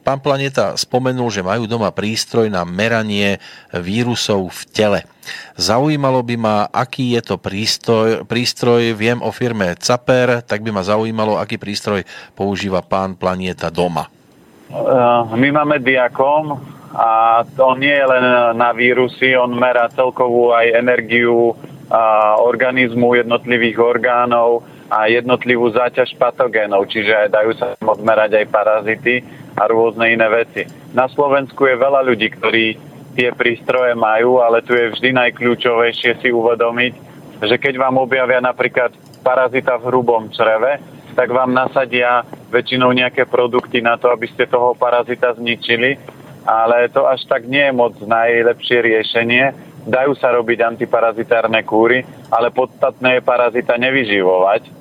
pán Planeta spomenul, že majú doma prístroj na meranie vírusov v tele. Zaujímalo by ma, aký je to prístroj, prístroj, viem o firme Caper, tak by ma zaujímalo, aký prístroj používa pán Planeta doma. Eh, my máme diakom a on nie je len na vírusy, on merá celkovú aj energiu organizmu jednotlivých orgánov a jednotlivú záťaž patogénov, čiže dajú sa odmerať aj parazity a rôzne iné veci. Na Slovensku je veľa ľudí, ktorí tie prístroje majú, ale tu je vždy najkľúčovejšie si uvedomiť, že keď vám objavia napríklad parazita v hrubom čreve, tak vám nasadia väčšinou nejaké produkty na to, aby ste toho parazita zničili, ale to až tak nie je moc najlepšie riešenie. Dajú sa robiť antiparazitárne kúry, ale podstatné je parazita nevyživovať.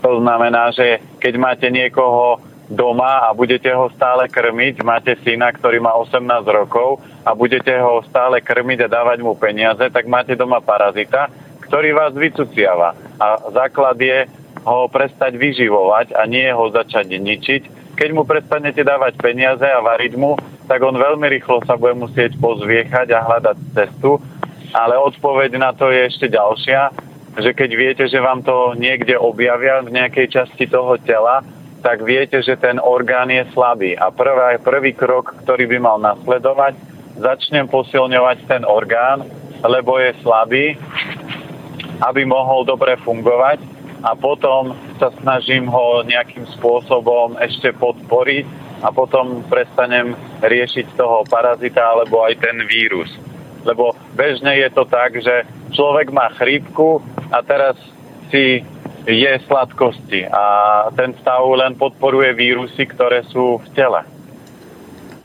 To znamená, že keď máte niekoho doma a budete ho stále krmiť, máte syna, ktorý má 18 rokov a budete ho stále krmiť a dávať mu peniaze, tak máte doma parazita, ktorý vás vycuciava. A základ je ho prestať vyživovať a nie ho začať ničiť. Keď mu prestanete dávať peniaze a variť mu, tak on veľmi rýchlo sa bude musieť pozviechať a hľadať cestu. Ale odpoveď na to je ešte ďalšia, že keď viete, že vám to niekde objavia v nejakej časti toho tela, tak viete, že ten orgán je slabý. A prvý, prvý krok, ktorý by mal nasledovať, začnem posilňovať ten orgán, lebo je slabý, aby mohol dobre fungovať a potom sa snažím ho nejakým spôsobom ešte podporiť a potom prestanem riešiť toho parazita alebo aj ten vírus. Lebo bežne je to tak, že človek má chrípku a teraz si je sladkosti a ten stav len podporuje vírusy, ktoré sú v tele.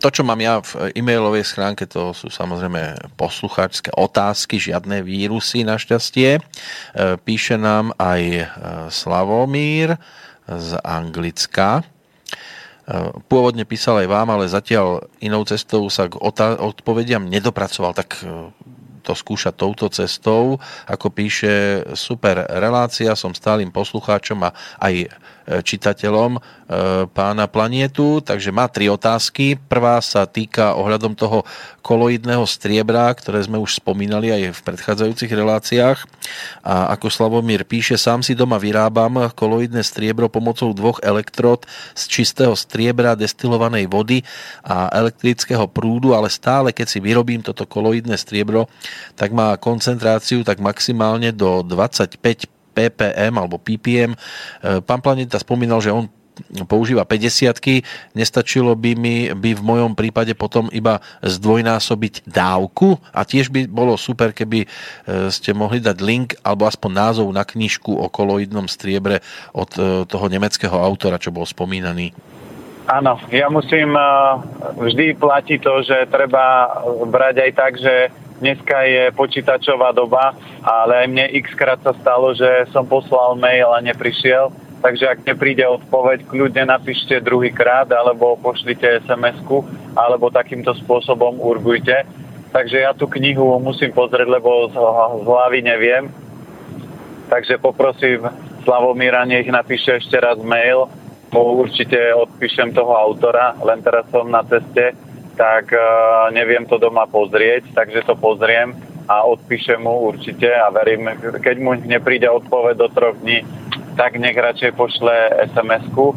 To, čo mám ja v e-mailovej schránke, to sú samozrejme poslucháčské otázky, žiadne vírusy našťastie. E, píše nám aj e, Slavomír z Anglicka. Pôvodne písal aj vám, ale zatiaľ inou cestou sa k odpovediam nedopracoval, tak to skúšať touto cestou. Ako píše, super relácia, som stálym poslucháčom a aj čitateľom e, pána Planietu, takže má tri otázky. Prvá sa týka ohľadom toho koloidného striebra, ktoré sme už spomínali aj v predchádzajúcich reláciách. A ako Slavomír píše, sám si doma vyrábam koloidné striebro pomocou dvoch elektrod z čistého striebra, destilovanej vody a elektrického prúdu, ale stále keď si vyrobím toto koloidné striebro, tak má koncentráciu tak maximálne do 25 ppm alebo ppm. E, pán Planeta spomínal, že on používa 50 nestačilo by mi by v mojom prípade potom iba zdvojnásobiť dávku a tiež by bolo super, keby e, ste mohli dať link alebo aspoň názov na knižku o koloidnom striebre od e, toho nemeckého autora, čo bol spomínaný. Áno, ja musím vždy platiť to, že treba brať aj tak, že dneska je počítačová doba, ale aj mne x krát sa stalo, že som poslal mail a neprišiel, takže ak nepríde odpoveď, kľudne napíšte druhýkrát, alebo pošlite SMS-ku, alebo takýmto spôsobom urgujte. Takže ja tú knihu musím pozrieť, lebo z, hlavy neviem. Takže poprosím Slavomíra, nech napíše ešte raz mail, mu určite odpíšem toho autora, len teraz som na ceste, tak uh, neviem to doma pozrieť, takže to pozriem a odpíšem mu určite a verím, keď mu nepríde odpoveď do troch dní, tak nech radšej pošle SMS-ku.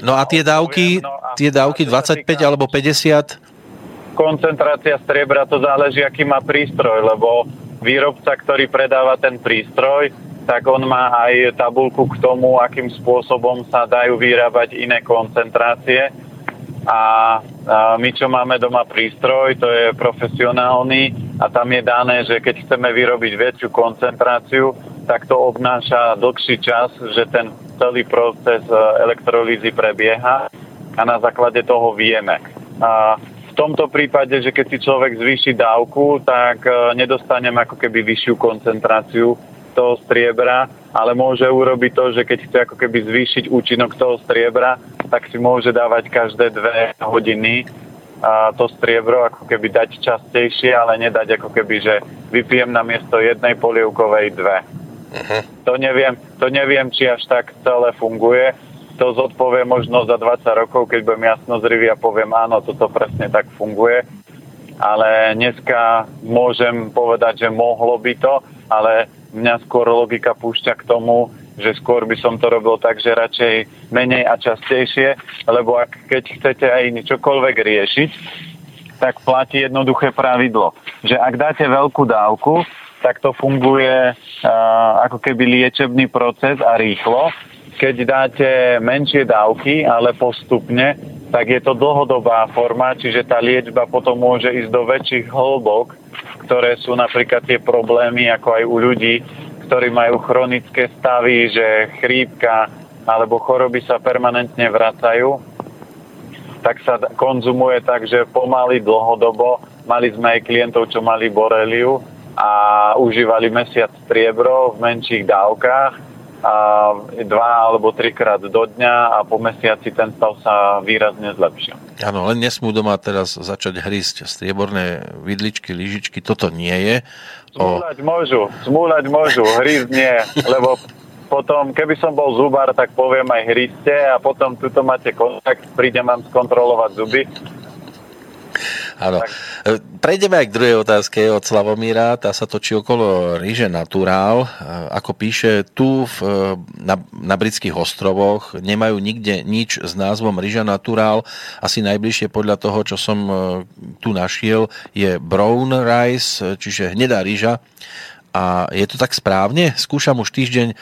No a tie dávky, no tie dávky 25 alebo 50? Koncentrácia striebra, to záleží, aký má prístroj, lebo výrobca, ktorý predáva ten prístroj, tak on má aj tabulku k tomu, akým spôsobom sa dajú vyrábať iné koncentrácie a my, čo máme doma prístroj, to je profesionálny a tam je dané, že keď chceme vyrobiť väčšiu koncentráciu, tak to obnáša dlhší čas, že ten celý proces e, elektrolízy prebieha a na základe toho vieme. A v tomto prípade, že keď si človek zvýši dávku, tak e, nedostaneme ako keby vyššiu koncentráciu toho striebra, ale môže urobiť to, že keď chce ako keby zvýšiť účinok toho striebra, tak si môže dávať každé dve hodiny a to striebro ako keby dať častejšie, ale nedať ako keby, že vypijem na miesto jednej polievkovej dve. Uh-huh. To, neviem, to neviem, či až tak celé funguje. To zodpovie možno za 20 rokov, keď budem jasnozrivý a poviem áno, toto presne tak funguje. Ale dneska môžem povedať, že mohlo by to, ale mňa skôr logika púšťa k tomu, že skôr by som to robil tak, že radšej menej a častejšie, lebo ak keď chcete aj niečokoľvek riešiť, tak platí jednoduché pravidlo, že ak dáte veľkú dávku, tak to funguje uh, ako keby liečebný proces a rýchlo. Keď dáte menšie dávky, ale postupne, tak je to dlhodobá forma, čiže tá liečba potom môže ísť do väčších hĺbok ktoré sú napríklad tie problémy, ako aj u ľudí, ktorí majú chronické stavy, že chrípka alebo choroby sa permanentne vracajú, tak sa konzumuje tak, že pomaly dlhodobo. Mali sme aj klientov, čo mali boreliu a užívali mesiac striebro v menších dávkach a dva alebo trikrát do dňa a po mesiaci ten stav sa výrazne zlepšil. Áno, len nesmú doma teraz začať hrísť strieborné vidličky, lyžičky, toto nie je. O... Smúľať môžu, smúľať môžu, hrísť nie, lebo potom, keby som bol zubár, tak poviem aj hríste a potom tuto máte kontakt, prídem vám skontrolovať zuby Áno. E, prejdeme aj k druhej otázke od Slavomíra. Tá sa točí okolo ríže Naturál. E, ako píše, tu v, e, na, na britských ostrovoch nemajú nikde nič s názvom ríža Naturál. Asi najbližšie podľa toho, čo som tu našiel, je brown rice, čiže hnedá ríža A je to tak správne? Skúšam už týždeň e,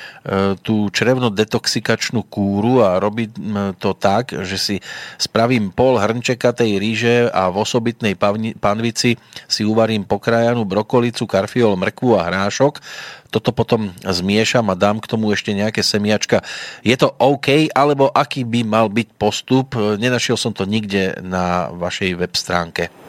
tú črevno-detoxikačnú kúru a robiť to tak, že si spravím pol hrnčeka tej ríže a v osobitnej panvici si uvarím pokrajanú brokolicu, karfiol, mrkvu a hrášok. Toto potom zmiešam a dám k tomu ešte nejaké semiačka. Je to OK, alebo aký by mal byť postup? Nenašiel som to nikde na vašej web stránke.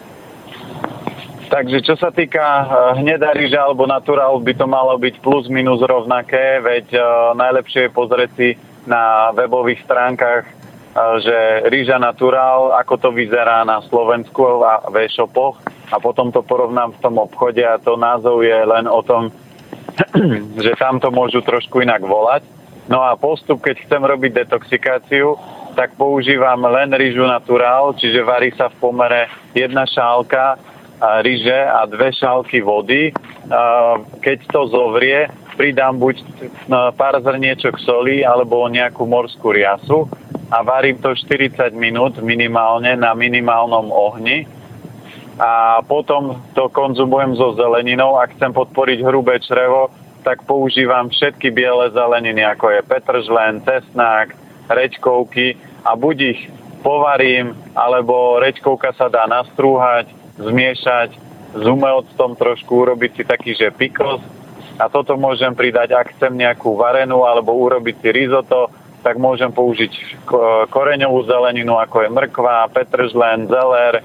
Takže čo sa týka eh, hnedá ryža alebo naturál, by to malo byť plus minus rovnaké, veď uh, najlepšie je pozrieť si na webových stránkach, uh, že rýža naturál, ako to vyzerá na Slovensku a v e-shopoch a potom to porovnám v tom obchode a to názov je len o tom, že tam to môžu trošku inak volať. No a postup, keď chcem robiť detoxikáciu, tak používam len rýžu naturál, čiže varí sa v pomere jedna šálka ryže a dve šálky vody. Keď to zovrie, pridám buď pár zrniečok soli alebo nejakú morskú riasu a varím to 40 minút minimálne na minimálnom ohni a potom to konzumujem so zeleninou. Ak chcem podporiť hrubé črevo, tak používam všetky biele zeleniny, ako je petržlen, cesnák, rečkovky a buď ich povarím, alebo rečkovka sa dá nastrúhať, zmiešať s umelcom trošku, urobiť si taký, že pikos a toto môžem pridať, ak chcem nejakú varenú alebo urobiť si risotto, tak môžem použiť koreňovú zeleninu, ako je mrkva, petržlen, zeler,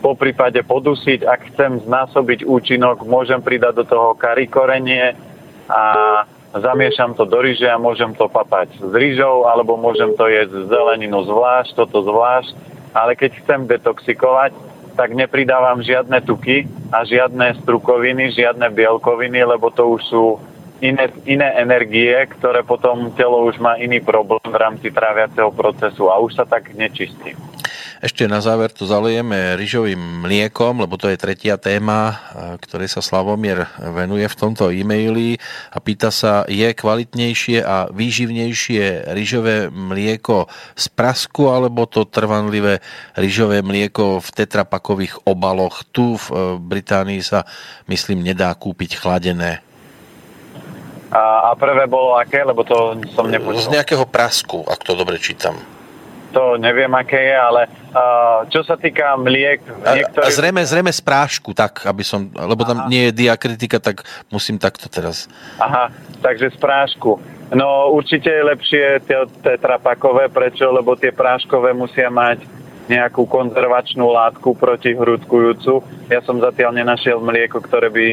po prípade podusiť, ak chcem znásobiť účinok, môžem pridať do toho kari korenie a zamiešam to do ryže a môžem to papať s rýžou, alebo môžem to jesť zeleninu zvlášť, toto zvlášť, ale keď chcem detoxikovať, tak nepridávam žiadne tuky a žiadne strukoviny, žiadne bielkoviny, lebo to už sú iné, iné energie, ktoré potom telo už má iný problém v rámci tráviaceho procesu a už sa tak nečistí. Ešte na záver to zalejeme ryžovým mliekom, lebo to je tretia téma, ktorej sa Slavomier venuje v tomto e-maili a pýta sa, je kvalitnejšie a výživnejšie ryžové mlieko z prasku alebo to trvanlivé ryžové mlieko v tetrapakových obaloch. Tu v e, Británii sa, myslím, nedá kúpiť chladené. A, a prvé bolo aké, lebo to som nepočul. Z nejakého prasku, ak to dobre čítam to neviem, aké je, ale uh, čo sa týka mliek... Niektorý... Zrejme, zrejme z prášku, tak, aby som... Lebo tam Aha. nie je diakritika, tak musím takto teraz. Aha, takže z prášku. No určite je lepšie tie tetrapakové, prečo? Lebo tie práškové musia mať nejakú konzervačnú látku proti hrudkujúcu. Ja som zatiaľ nenašiel mlieko, ktoré by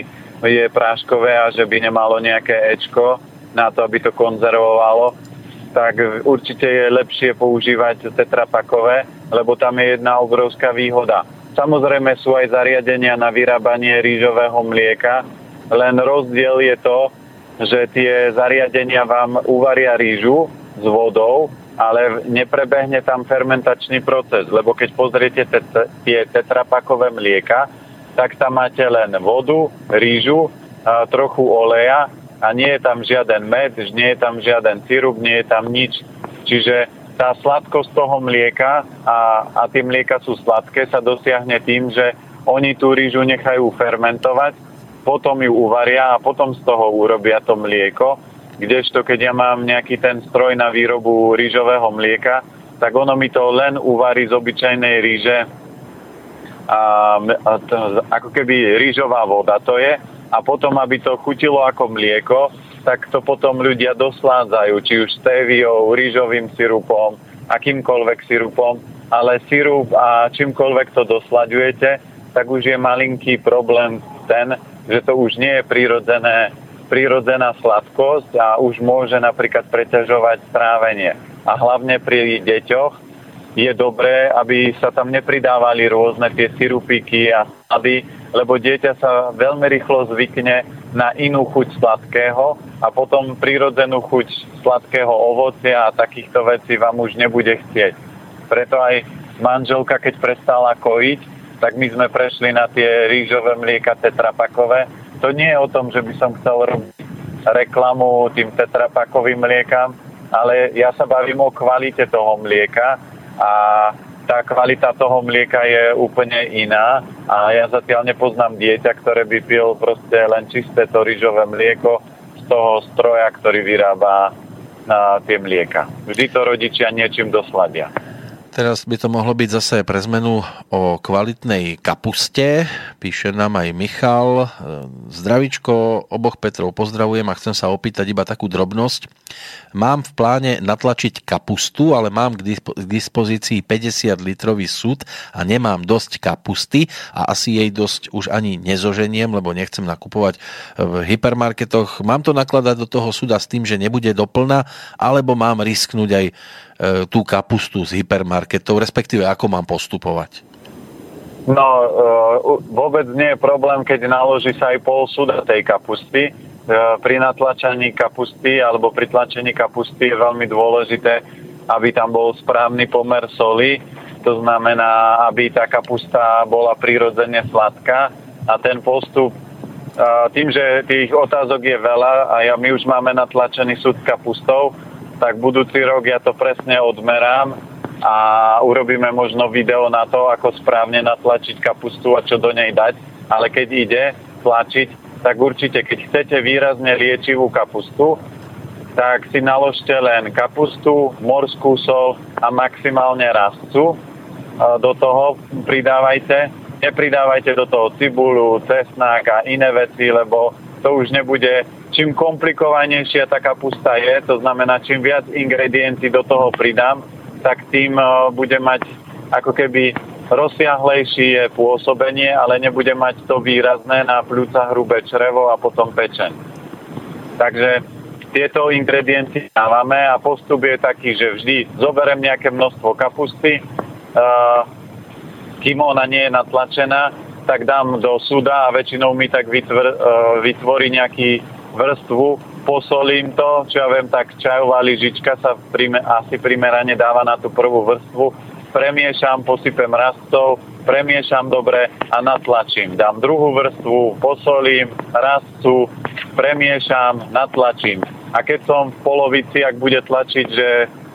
je práškové a že by nemalo nejaké Ečko na to, aby to konzervovalo tak určite je lepšie používať tetrapakové, lebo tam je jedna obrovská výhoda. Samozrejme sú aj zariadenia na vyrábanie rýžového mlieka, len rozdiel je to, že tie zariadenia vám uvaria rýžu s vodou, ale neprebehne tam fermentačný proces, lebo keď pozriete tie tetrapakové mlieka, tak tam máte len vodu, rýžu, trochu oleja a nie je tam žiaden med, nie je tam žiaden sirup, nie je tam nič. Čiže tá sladkosť toho mlieka a, a tie mlieka sú sladké sa dosiahne tým, že oni tú rýžu nechajú fermentovať, potom ju uvaria a potom z toho urobia to mlieko. Kdežto keď ja mám nejaký ten stroj na výrobu rýžového mlieka, tak ono mi to len uvarí z obyčajnej ríže a, a to, ako keby rýžová voda to je a potom, aby to chutilo ako mlieko, tak to potom ľudia dosládzajú, či už steviou, rýžovým sirupom, akýmkoľvek sirupom, ale sirup a čímkoľvek to doslaďujete, tak už je malinký problém ten, že to už nie je prirodzené, prirodzená sladkosť a už môže napríklad preťažovať strávenie. A hlavne pri deťoch je dobré, aby sa tam nepridávali rôzne tie sirupíky a slady, lebo dieťa sa veľmi rýchlo zvykne na inú chuť sladkého a potom prírodzenú chuť sladkého ovocia a takýchto vecí vám už nebude chcieť. Preto aj manželka, keď prestala kojiť, tak my sme prešli na tie rýžové mlieka tetrapakové. To nie je o tom, že by som chcel robiť reklamu tým tetrapakovým mliekam, ale ja sa bavím o kvalite toho mlieka a tá kvalita toho mlieka je úplne iná A ja zatiaľ nepoznám dieťa, ktoré by pil proste len čisté to rýžové mlieko z toho stroja, ktorý vyrába na tie mlieka. Vždy to rodičia niečím dosladia. Teraz by to mohlo byť zase pre zmenu o kvalitnej kapuste. Píše nám aj Michal. Zdravičko, oboch Petrov pozdravujem a chcem sa opýtať iba takú drobnosť. Mám v pláne natlačiť kapustu, ale mám k dispozícii 50 litrový súd a nemám dosť kapusty a asi jej dosť už ani nezoženiem, lebo nechcem nakupovať v hypermarketoch. Mám to nakladať do toho súda s tým, že nebude doplná, alebo mám risknúť aj tú kapustu z hypermarketov, respektíve ako mám postupovať? No, e, vôbec nie je problém, keď naloží sa aj pol suda tej kapusty. E, pri natlačaní kapusty alebo pri tlačení kapusty je veľmi dôležité, aby tam bol správny pomer soli. To znamená, aby tá kapusta bola prirodzene sladká a ten postup tým, že tých otázok je veľa a ja, my už máme natlačený súd kapustov, tak budúci rok ja to presne odmerám a urobíme možno video na to, ako správne natlačiť kapustu a čo do nej dať. Ale keď ide tlačiť, tak určite, keď chcete výrazne liečivú kapustu, tak si naložte len kapustu, morskú sol a maximálne rastcu. Do toho pridávajte. Nepridávajte do toho cibulu, cesnák a iné veci, lebo to už nebude čím komplikovanejšia tá kapusta je, to znamená, čím viac ingrediencií do toho pridám, tak tým e, bude mať ako keby rozsiahlejšie pôsobenie, ale nebude mať to výrazné na pľúca hrubé črevo a potom pečeň. Takže tieto ingrediencie dávame a postup je taký, že vždy zoberiem nejaké množstvo kapusty, e, kým ona nie je natlačená, tak dám do suda a väčšinou mi tak vytvr, e, vytvorí nejaký vrstvu, posolím to, čo ja viem, tak čajová lyžička sa prime, asi primerane dáva na tú prvú vrstvu, premiešam, posypem rastov, premiešam dobre a natlačím. Dám druhú vrstvu, posolím, rastcu, premiešam, natlačím. A keď som v polovici, ak bude tlačiť, že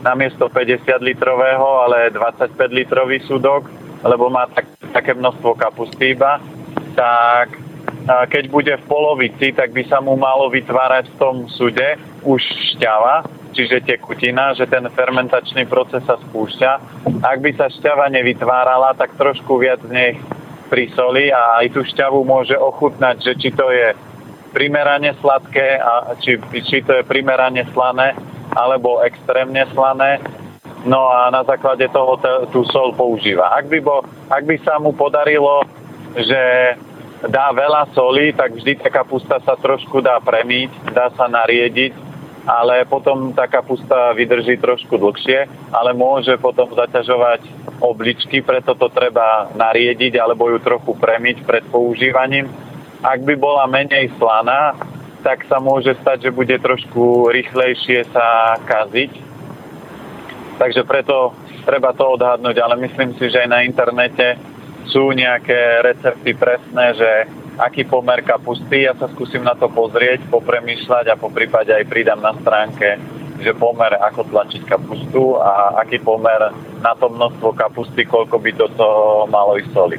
namiesto 50 litrového, ale 25 litrový súdok, lebo má tak, také množstvo kapusty iba, tak keď bude v polovici, tak by sa mu malo vytvárať v tom súde už šťava, čiže tekutina, že ten fermentačný proces sa spúšťa. Ak by sa šťava nevytvárala, tak trošku viac nech prisoli a aj tú šťavu môže ochutnať, že či to je primerane sladké a či, či to je primerane slané alebo extrémne slané. No a na základe toho tú sol používa. Ak by, bo, ak by sa mu podarilo, že dá veľa soli, tak vždy tá kapusta sa trošku dá premiť, dá sa nariediť, ale potom tá kapusta vydrží trošku dlhšie, ale môže potom zaťažovať obličky, preto to treba nariediť alebo ju trochu premiť pred používaním. Ak by bola menej slaná, tak sa môže stať, že bude trošku rýchlejšie sa kaziť. Takže preto treba to odhadnúť, ale myslím si, že aj na internete sú nejaké recepty presné, že aký pomer kapusty, ja sa skúsim na to pozrieť, popremýšľať a po prípade aj pridám na stránke, že pomer ako tlačiť kapustu a aký pomer na to množstvo kapusty, koľko by do toho malo ísť soli.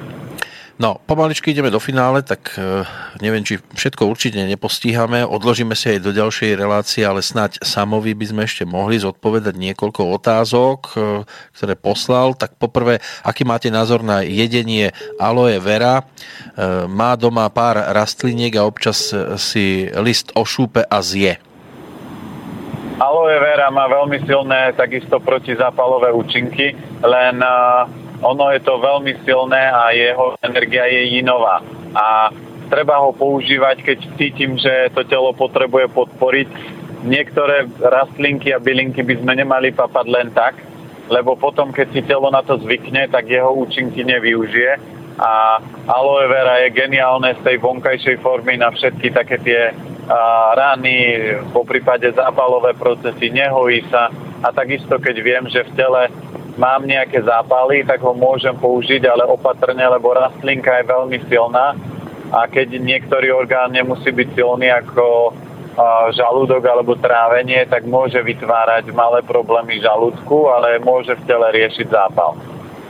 No, pomaličky ideme do finále, tak e, neviem, či všetko určite nepostíhame. Odložíme si aj do ďalšej relácie, ale snáď samovi by sme ešte mohli zodpovedať niekoľko otázok, e, ktoré poslal. Tak poprvé, aký máte názor na jedenie aloe vera? E, má doma pár rastliniek a občas si list ošúpe a zje. Aloe vera má veľmi silné takisto protizápalové účinky, len ono je to veľmi silné a jeho energia je inová. A treba ho používať, keď cítim, že to telo potrebuje podporiť. Niektoré rastlinky a bylinky by sme nemali papať len tak, lebo potom, keď si telo na to zvykne, tak jeho účinky nevyužije. A aloe vera je geniálne z tej vonkajšej formy na všetky také tie a, rany, po prípade zápalové procesy, nehojí sa. A takisto, keď viem, že v tele mám nejaké zápaly, tak ho môžem použiť, ale opatrne, lebo rastlinka je veľmi silná. A keď niektorý orgán nemusí byť silný ako žalúdok alebo trávenie, tak môže vytvárať malé problémy žalúdku, ale môže v tele riešiť zápal.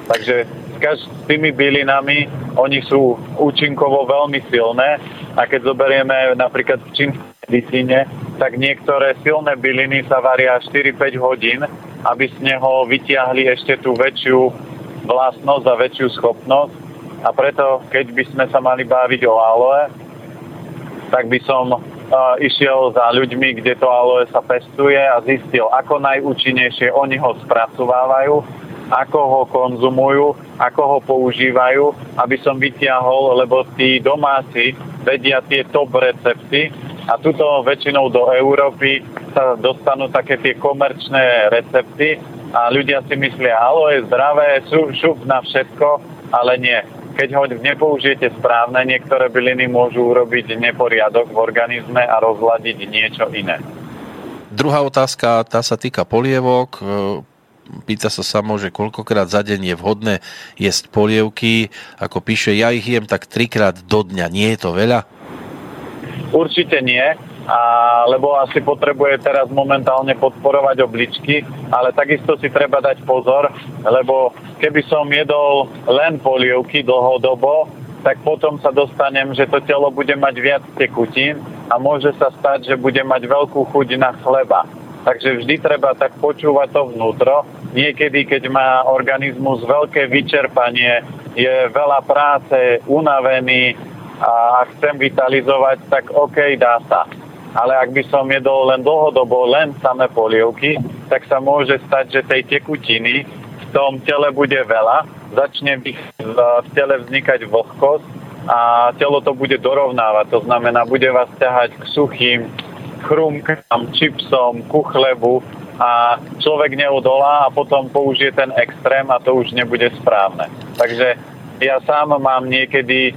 Takže s tými bylinami, oni sú účinkovo veľmi silné. A keď zoberieme napríklad v čínskej medicíne, tak niektoré silné byliny sa varia 4-5 hodín, aby z neho vytiahli ešte tú väčšiu vlastnosť a väčšiu schopnosť. A preto, keď by sme sa mali baviť o aloe, tak by som uh, išiel za ľuďmi, kde to aloe sa pestuje a zistil, ako najúčinnejšie oni ho spracovávajú, ako ho konzumujú, ako ho používajú, aby som vytiahol, lebo tí domáci vedia tie top recepty a tuto väčšinou do Európy sa dostanú také tie komerčné recepty a ľudia si myslia, aloe je zdravé, šup na všetko, ale nie keď ho nepoužijete správne, niektoré byliny môžu urobiť neporiadok v organizme a rozladiť niečo iné. Druhá otázka, tá sa týka polievok. Pýta sa samo, že koľkokrát za deň je vhodné jesť polievky. Ako píše, ja ich jem tak trikrát do dňa. Nie je to veľa? Určite nie a, lebo asi potrebuje teraz momentálne podporovať obličky, ale takisto si treba dať pozor, lebo keby som jedol len polievky dlhodobo, tak potom sa dostanem, že to telo bude mať viac tekutín a môže sa stať, že bude mať veľkú chuť na chleba. Takže vždy treba tak počúvať to vnútro. Niekedy, keď má organizmus veľké vyčerpanie, je veľa práce, unavený a chcem vitalizovať, tak OK, dá sa ale ak by som jedol len dlhodobo len samé polievky, tak sa môže stať, že tej tekutiny v tom tele bude veľa, začne v tele vznikať vlhkosť a telo to bude dorovnávať. To znamená, bude vás ťahať k suchým chrumkám, čipsom, ku chlebu a človek neodolá a potom použije ten extrém a to už nebude správne. Takže ja sám mám niekedy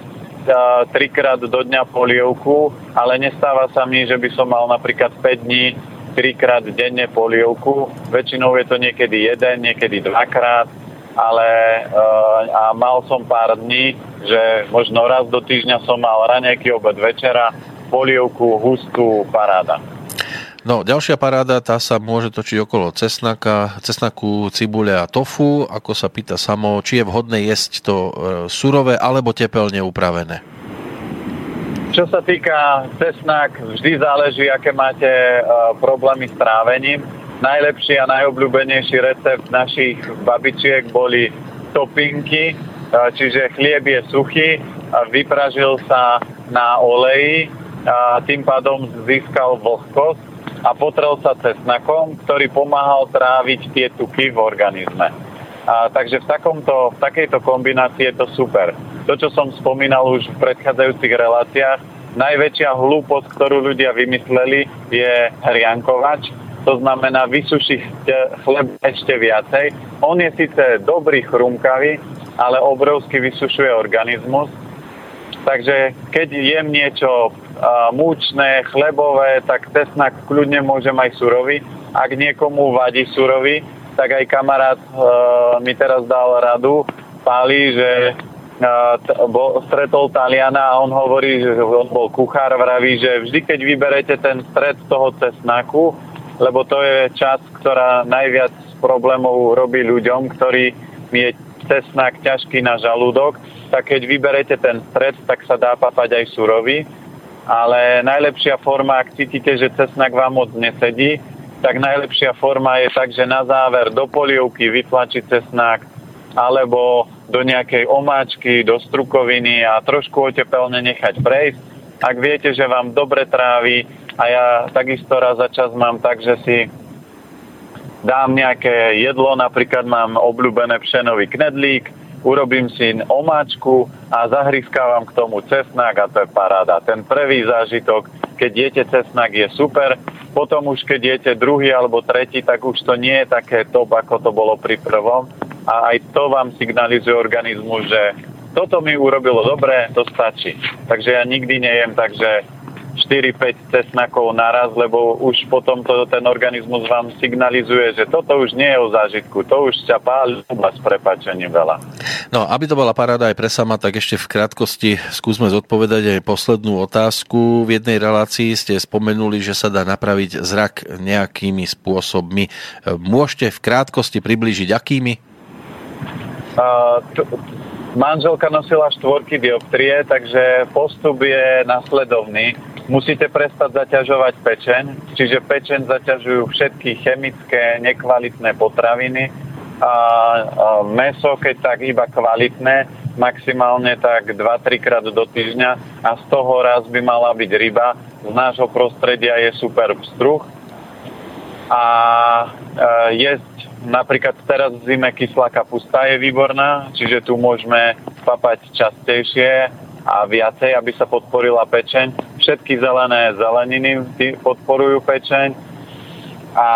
trikrát do dňa polievku, ale nestáva sa mi, že by som mal napríklad 5 dní trikrát denne polievku. Väčšinou je to niekedy jeden, niekedy dvakrát, ale uh, a mal som pár dní, že možno raz do týždňa som mal raňajky, obed, večera, polievku, hustú, paráda. No, ďalšia paráda, tá sa môže točiť okolo cesnaka, cesnaku, cibule a tofu. Ako sa pýta samo, či je vhodné jesť to e, surové alebo tepelne upravené? Čo sa týka cesnak, vždy záleží, aké máte e, problémy s trávením. Najlepší a najobľúbenejší recept našich babičiek boli topinky, e, čiže chlieb je suchý, vypražil sa na oleji, a tým pádom získal vlhkosť a potrel sa cesnakom, ktorý pomáhal tráviť tie tuky v organizme. A, takže v, takomto, v takejto kombinácii je to super. To, čo som spomínal už v predchádzajúcich reláciách, najväčšia hlúposť, ktorú ľudia vymysleli, je hriankovač. To znamená vysušiť chleb ešte viacej. On je síce dobrý chrumkavý, ale obrovsky vysušuje organizmus. Takže keď jem niečo múčne, chlebové, tak cesnak kľudne môžem aj surový. Ak niekomu vadí surový, tak aj kamarát e, mi teraz dal radu, Páli, že e, t- bo, stretol Taliana a on hovorí, že on bol kuchár, vraví, že vždy, keď vyberete ten stred toho cesnaku, lebo to je čas, ktorá najviac problémov robí ľuďom, ktorí je cesnak ťažký na žalúdok, tak keď vyberete ten stred, tak sa dá papať aj surový ale najlepšia forma, ak cítite, že cesnak vám moc nesedí, tak najlepšia forma je tak, že na záver do polievky vytlačiť cesnak alebo do nejakej omáčky, do strukoviny a trošku otepelne nechať prejsť. Ak viete, že vám dobre trávi a ja takisto raz za čas mám tak, že si dám nejaké jedlo, napríklad mám obľúbené pšenový knedlík, urobím si omáčku a zahriskávam k tomu cesnak a to je paráda. Ten prvý zážitok, keď jete cesnak je super, potom už keď jete druhý alebo tretí, tak už to nie je také top, ako to bolo pri prvom. A aj to vám signalizuje organizmu, že toto mi urobilo dobre, to stačí. Takže ja nikdy nejem, takže 4-5 cesnakov naraz, lebo už potom to, ten organizmus vám signalizuje, že toto už nie je o zážitku, to už ťa páli s prepačením veľa. No, aby to bola paráda aj pre sama, tak ešte v krátkosti skúsme zodpovedať aj poslednú otázku. V jednej relácii ste spomenuli, že sa dá napraviť zrak nejakými spôsobmi. Môžete v krátkosti priblížiť akými? Uh, t- manželka nosila štvorky dioptrie, takže postup je nasledovný. Musíte prestať zaťažovať pečeň, čiže pečeň zaťažujú všetky chemické, nekvalitné potraviny, a, a meso, keď tak iba kvalitné, maximálne tak 2-3 krát do týždňa a z toho raz by mala byť ryba. Z nášho prostredia je super pstruh a e, jesť napríklad teraz v zime kyslá kapusta je výborná, čiže tu môžeme papať častejšie a viacej, aby sa podporila pečeň. Všetky zelené zeleniny podporujú pečeň a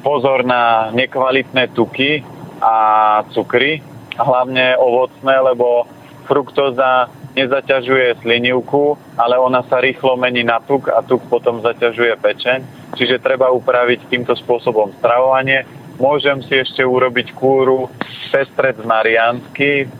pozor na nekvalitné tuky a cukry, hlavne ovocné, lebo fruktóza nezaťažuje slinivku, ale ona sa rýchlo mení na tuk a tuk potom zaťažuje pečeň. Čiže treba upraviť týmto spôsobom stravovanie. Môžem si ešte urobiť kúru pestrec mariansky,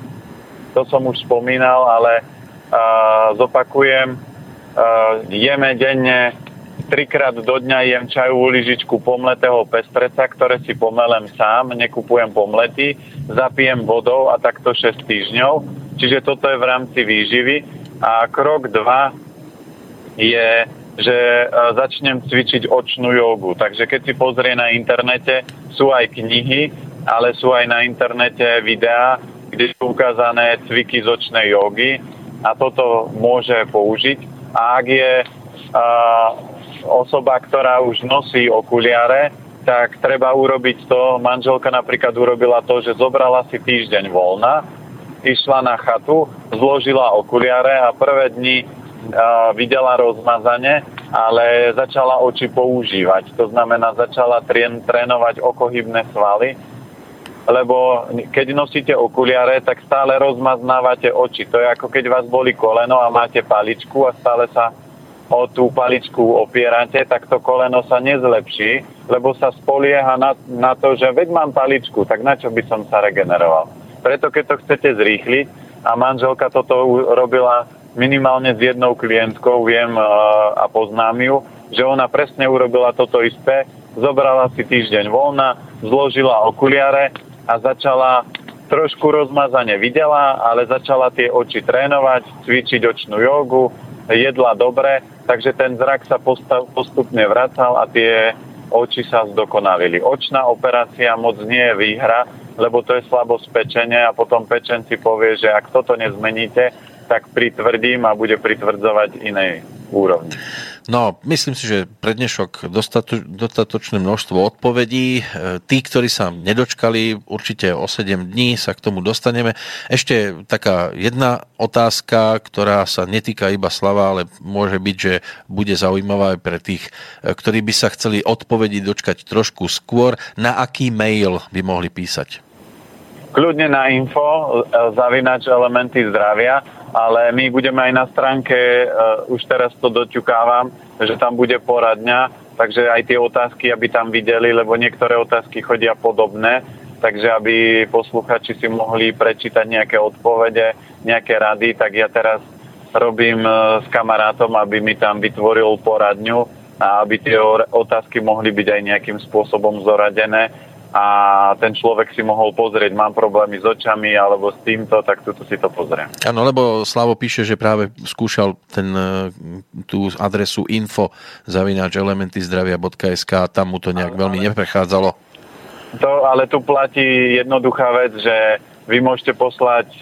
to som už spomínal, ale uh, zopakujem, uh, jeme denne trikrát do dňa jem čajovú lyžičku pomletého pestreca, ktoré si pomelem sám, nekupujem pomlety, zapijem vodou a takto 6 týždňov. Čiže toto je v rámci výživy. A krok 2 je, že e, začnem cvičiť očnú jogu. Takže keď si pozrie na internete, sú aj knihy, ale sú aj na internete videá, kde sú ukázané cviky z očnej jogy a toto môže použiť. A ak je uh, osoba, ktorá už nosí okuliare, tak treba urobiť to, manželka napríklad urobila to, že zobrala si týždeň voľna, išla na chatu, zložila okuliare a prvé dni videla rozmazanie, ale začala oči používať. To znamená, začala trén, trénovať okohybné svaly, lebo keď nosíte okuliare, tak stále rozmaznávate oči. To je ako keď vás boli koleno a máte paličku a stále sa o tú paličku opierate, tak to koleno sa nezlepší, lebo sa spolieha na, na to, že veď mám paličku, tak na čo by som sa regeneroval. Preto keď to chcete zrýchliť a manželka toto robila minimálne s jednou klientkou, viem a poznám ju, že ona presne urobila toto isté, zobrala si týždeň voľna, zložila okuliare a začala trošku rozmazane videla, ale začala tie oči trénovať, cvičiť očnú jogu, jedla dobre, takže ten zrak sa postupne vracal a tie oči sa zdokonalili. Očná operácia moc nie je výhra, lebo to je slabosť pečenia a potom pečen si povie, že ak toto nezmeníte, tak pritvrdím a bude pritvrdzovať inej úrovni. No, myslím si, že pre dnešok dostato, dostatočné množstvo odpovedí. E, tí, ktorí sa nedočkali, určite o 7 dní sa k tomu dostaneme. Ešte taká jedna otázka, ktorá sa netýka iba slava, ale môže byť, že bude zaujímavá aj pre tých, e, ktorí by sa chceli odpovediť dočkať trošku skôr. Na aký mail by mohli písať? Kľudne na info, e, zavinač elementy zdravia ale my budeme aj na stránke, uh, už teraz to doťukávam, že tam bude poradňa, takže aj tie otázky, aby tam videli, lebo niektoré otázky chodia podobné, takže aby posluchači si mohli prečítať nejaké odpovede, nejaké rady, tak ja teraz robím uh, s kamarátom, aby mi tam vytvoril poradňu a aby tie otázky mohli byť aj nejakým spôsobom zoradené a ten človek si mohol pozrieť, mám problémy s očami alebo s týmto, tak tuto si to pozriem. Áno, lebo Slavo píše, že práve skúšal ten, e, tú adresu info zavináč elementyzdravia.sk a tam mu to nejak ale, veľmi neprechádzalo. To, ale tu platí jednoduchá vec, že vy môžete poslať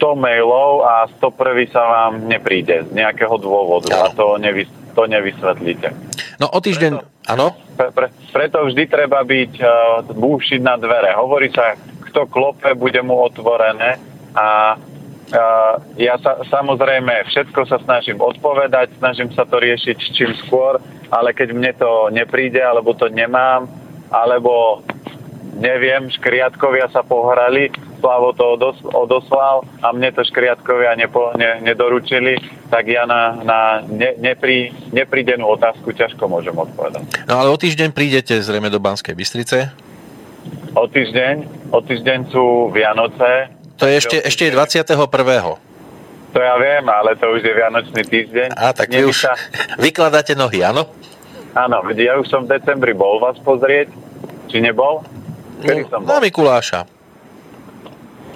100 mailov a 101 sa vám nepríde z nejakého dôvodu a to, nevy, to nevysvetlíte. No o týždeň, áno? Pre, pre, preto vždy treba byť, uh, búšiť na dvere. Hovorí sa, kto klope, bude mu otvorené a uh, ja sa, samozrejme všetko sa snažím odpovedať, snažím sa to riešiť čím skôr, ale keď mne to nepríde, alebo to nemám, alebo neviem, škriatkovia sa pohrali, Slavo to odos, odoslal a mne to škriatkovia nepo, ne, nedoručili, tak ja na, na ne, neprí, neprídenú otázku ťažko môžem odpovedať. No ale o týždeň prídete zrejme do Banskej Bystrice? O týždeň, o týždeň sú Vianoce. To je ešte, ešte je 21. To ja viem, ale to už je Vianočný týždeň. A tak vy už sa... vykladáte nohy, áno? Áno, ja už som v decembri bol vás pozrieť. Či nebol? Kedy som bol? Na Mikuláša.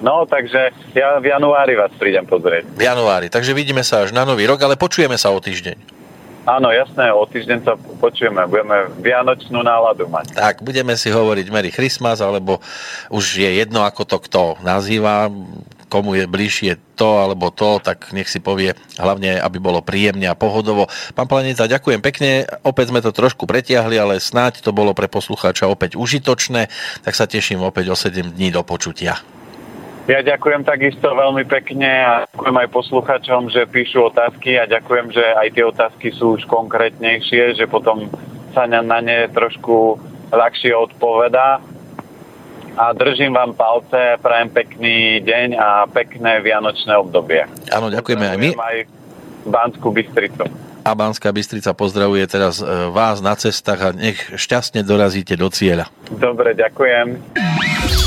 No, takže ja v januári vás prídem pozrieť. V januári, takže vidíme sa až na nový rok, ale počujeme sa o týždeň. Áno, jasné, o týždeň sa počujeme, budeme vianočnú náladu mať. Tak, budeme si hovoriť Merry Christmas, alebo už je jedno, ako to kto nazýva, komu je bližšie to alebo to, tak nech si povie hlavne, aby bolo príjemne a pohodovo. Pán Planica, ďakujem pekne, opäť sme to trošku pretiahli, ale snáď to bolo pre poslucháča opäť užitočné, tak sa teším opäť o 7 dní do počutia. Ja ďakujem takisto veľmi pekne a ďakujem aj posluchačom, že píšu otázky a ďakujem, že aj tie otázky sú už konkrétnejšie, že potom sa na ne trošku ľahšie odpovedá. A držím vám palce, prajem pekný deň a pekné vianočné obdobie. Áno, ďakujeme aj my. aj Banskú Bystricu. A Banská Bystrica pozdravuje teraz e, vás na cestách a nech šťastne dorazíte do cieľa. Dobre, ďakujem.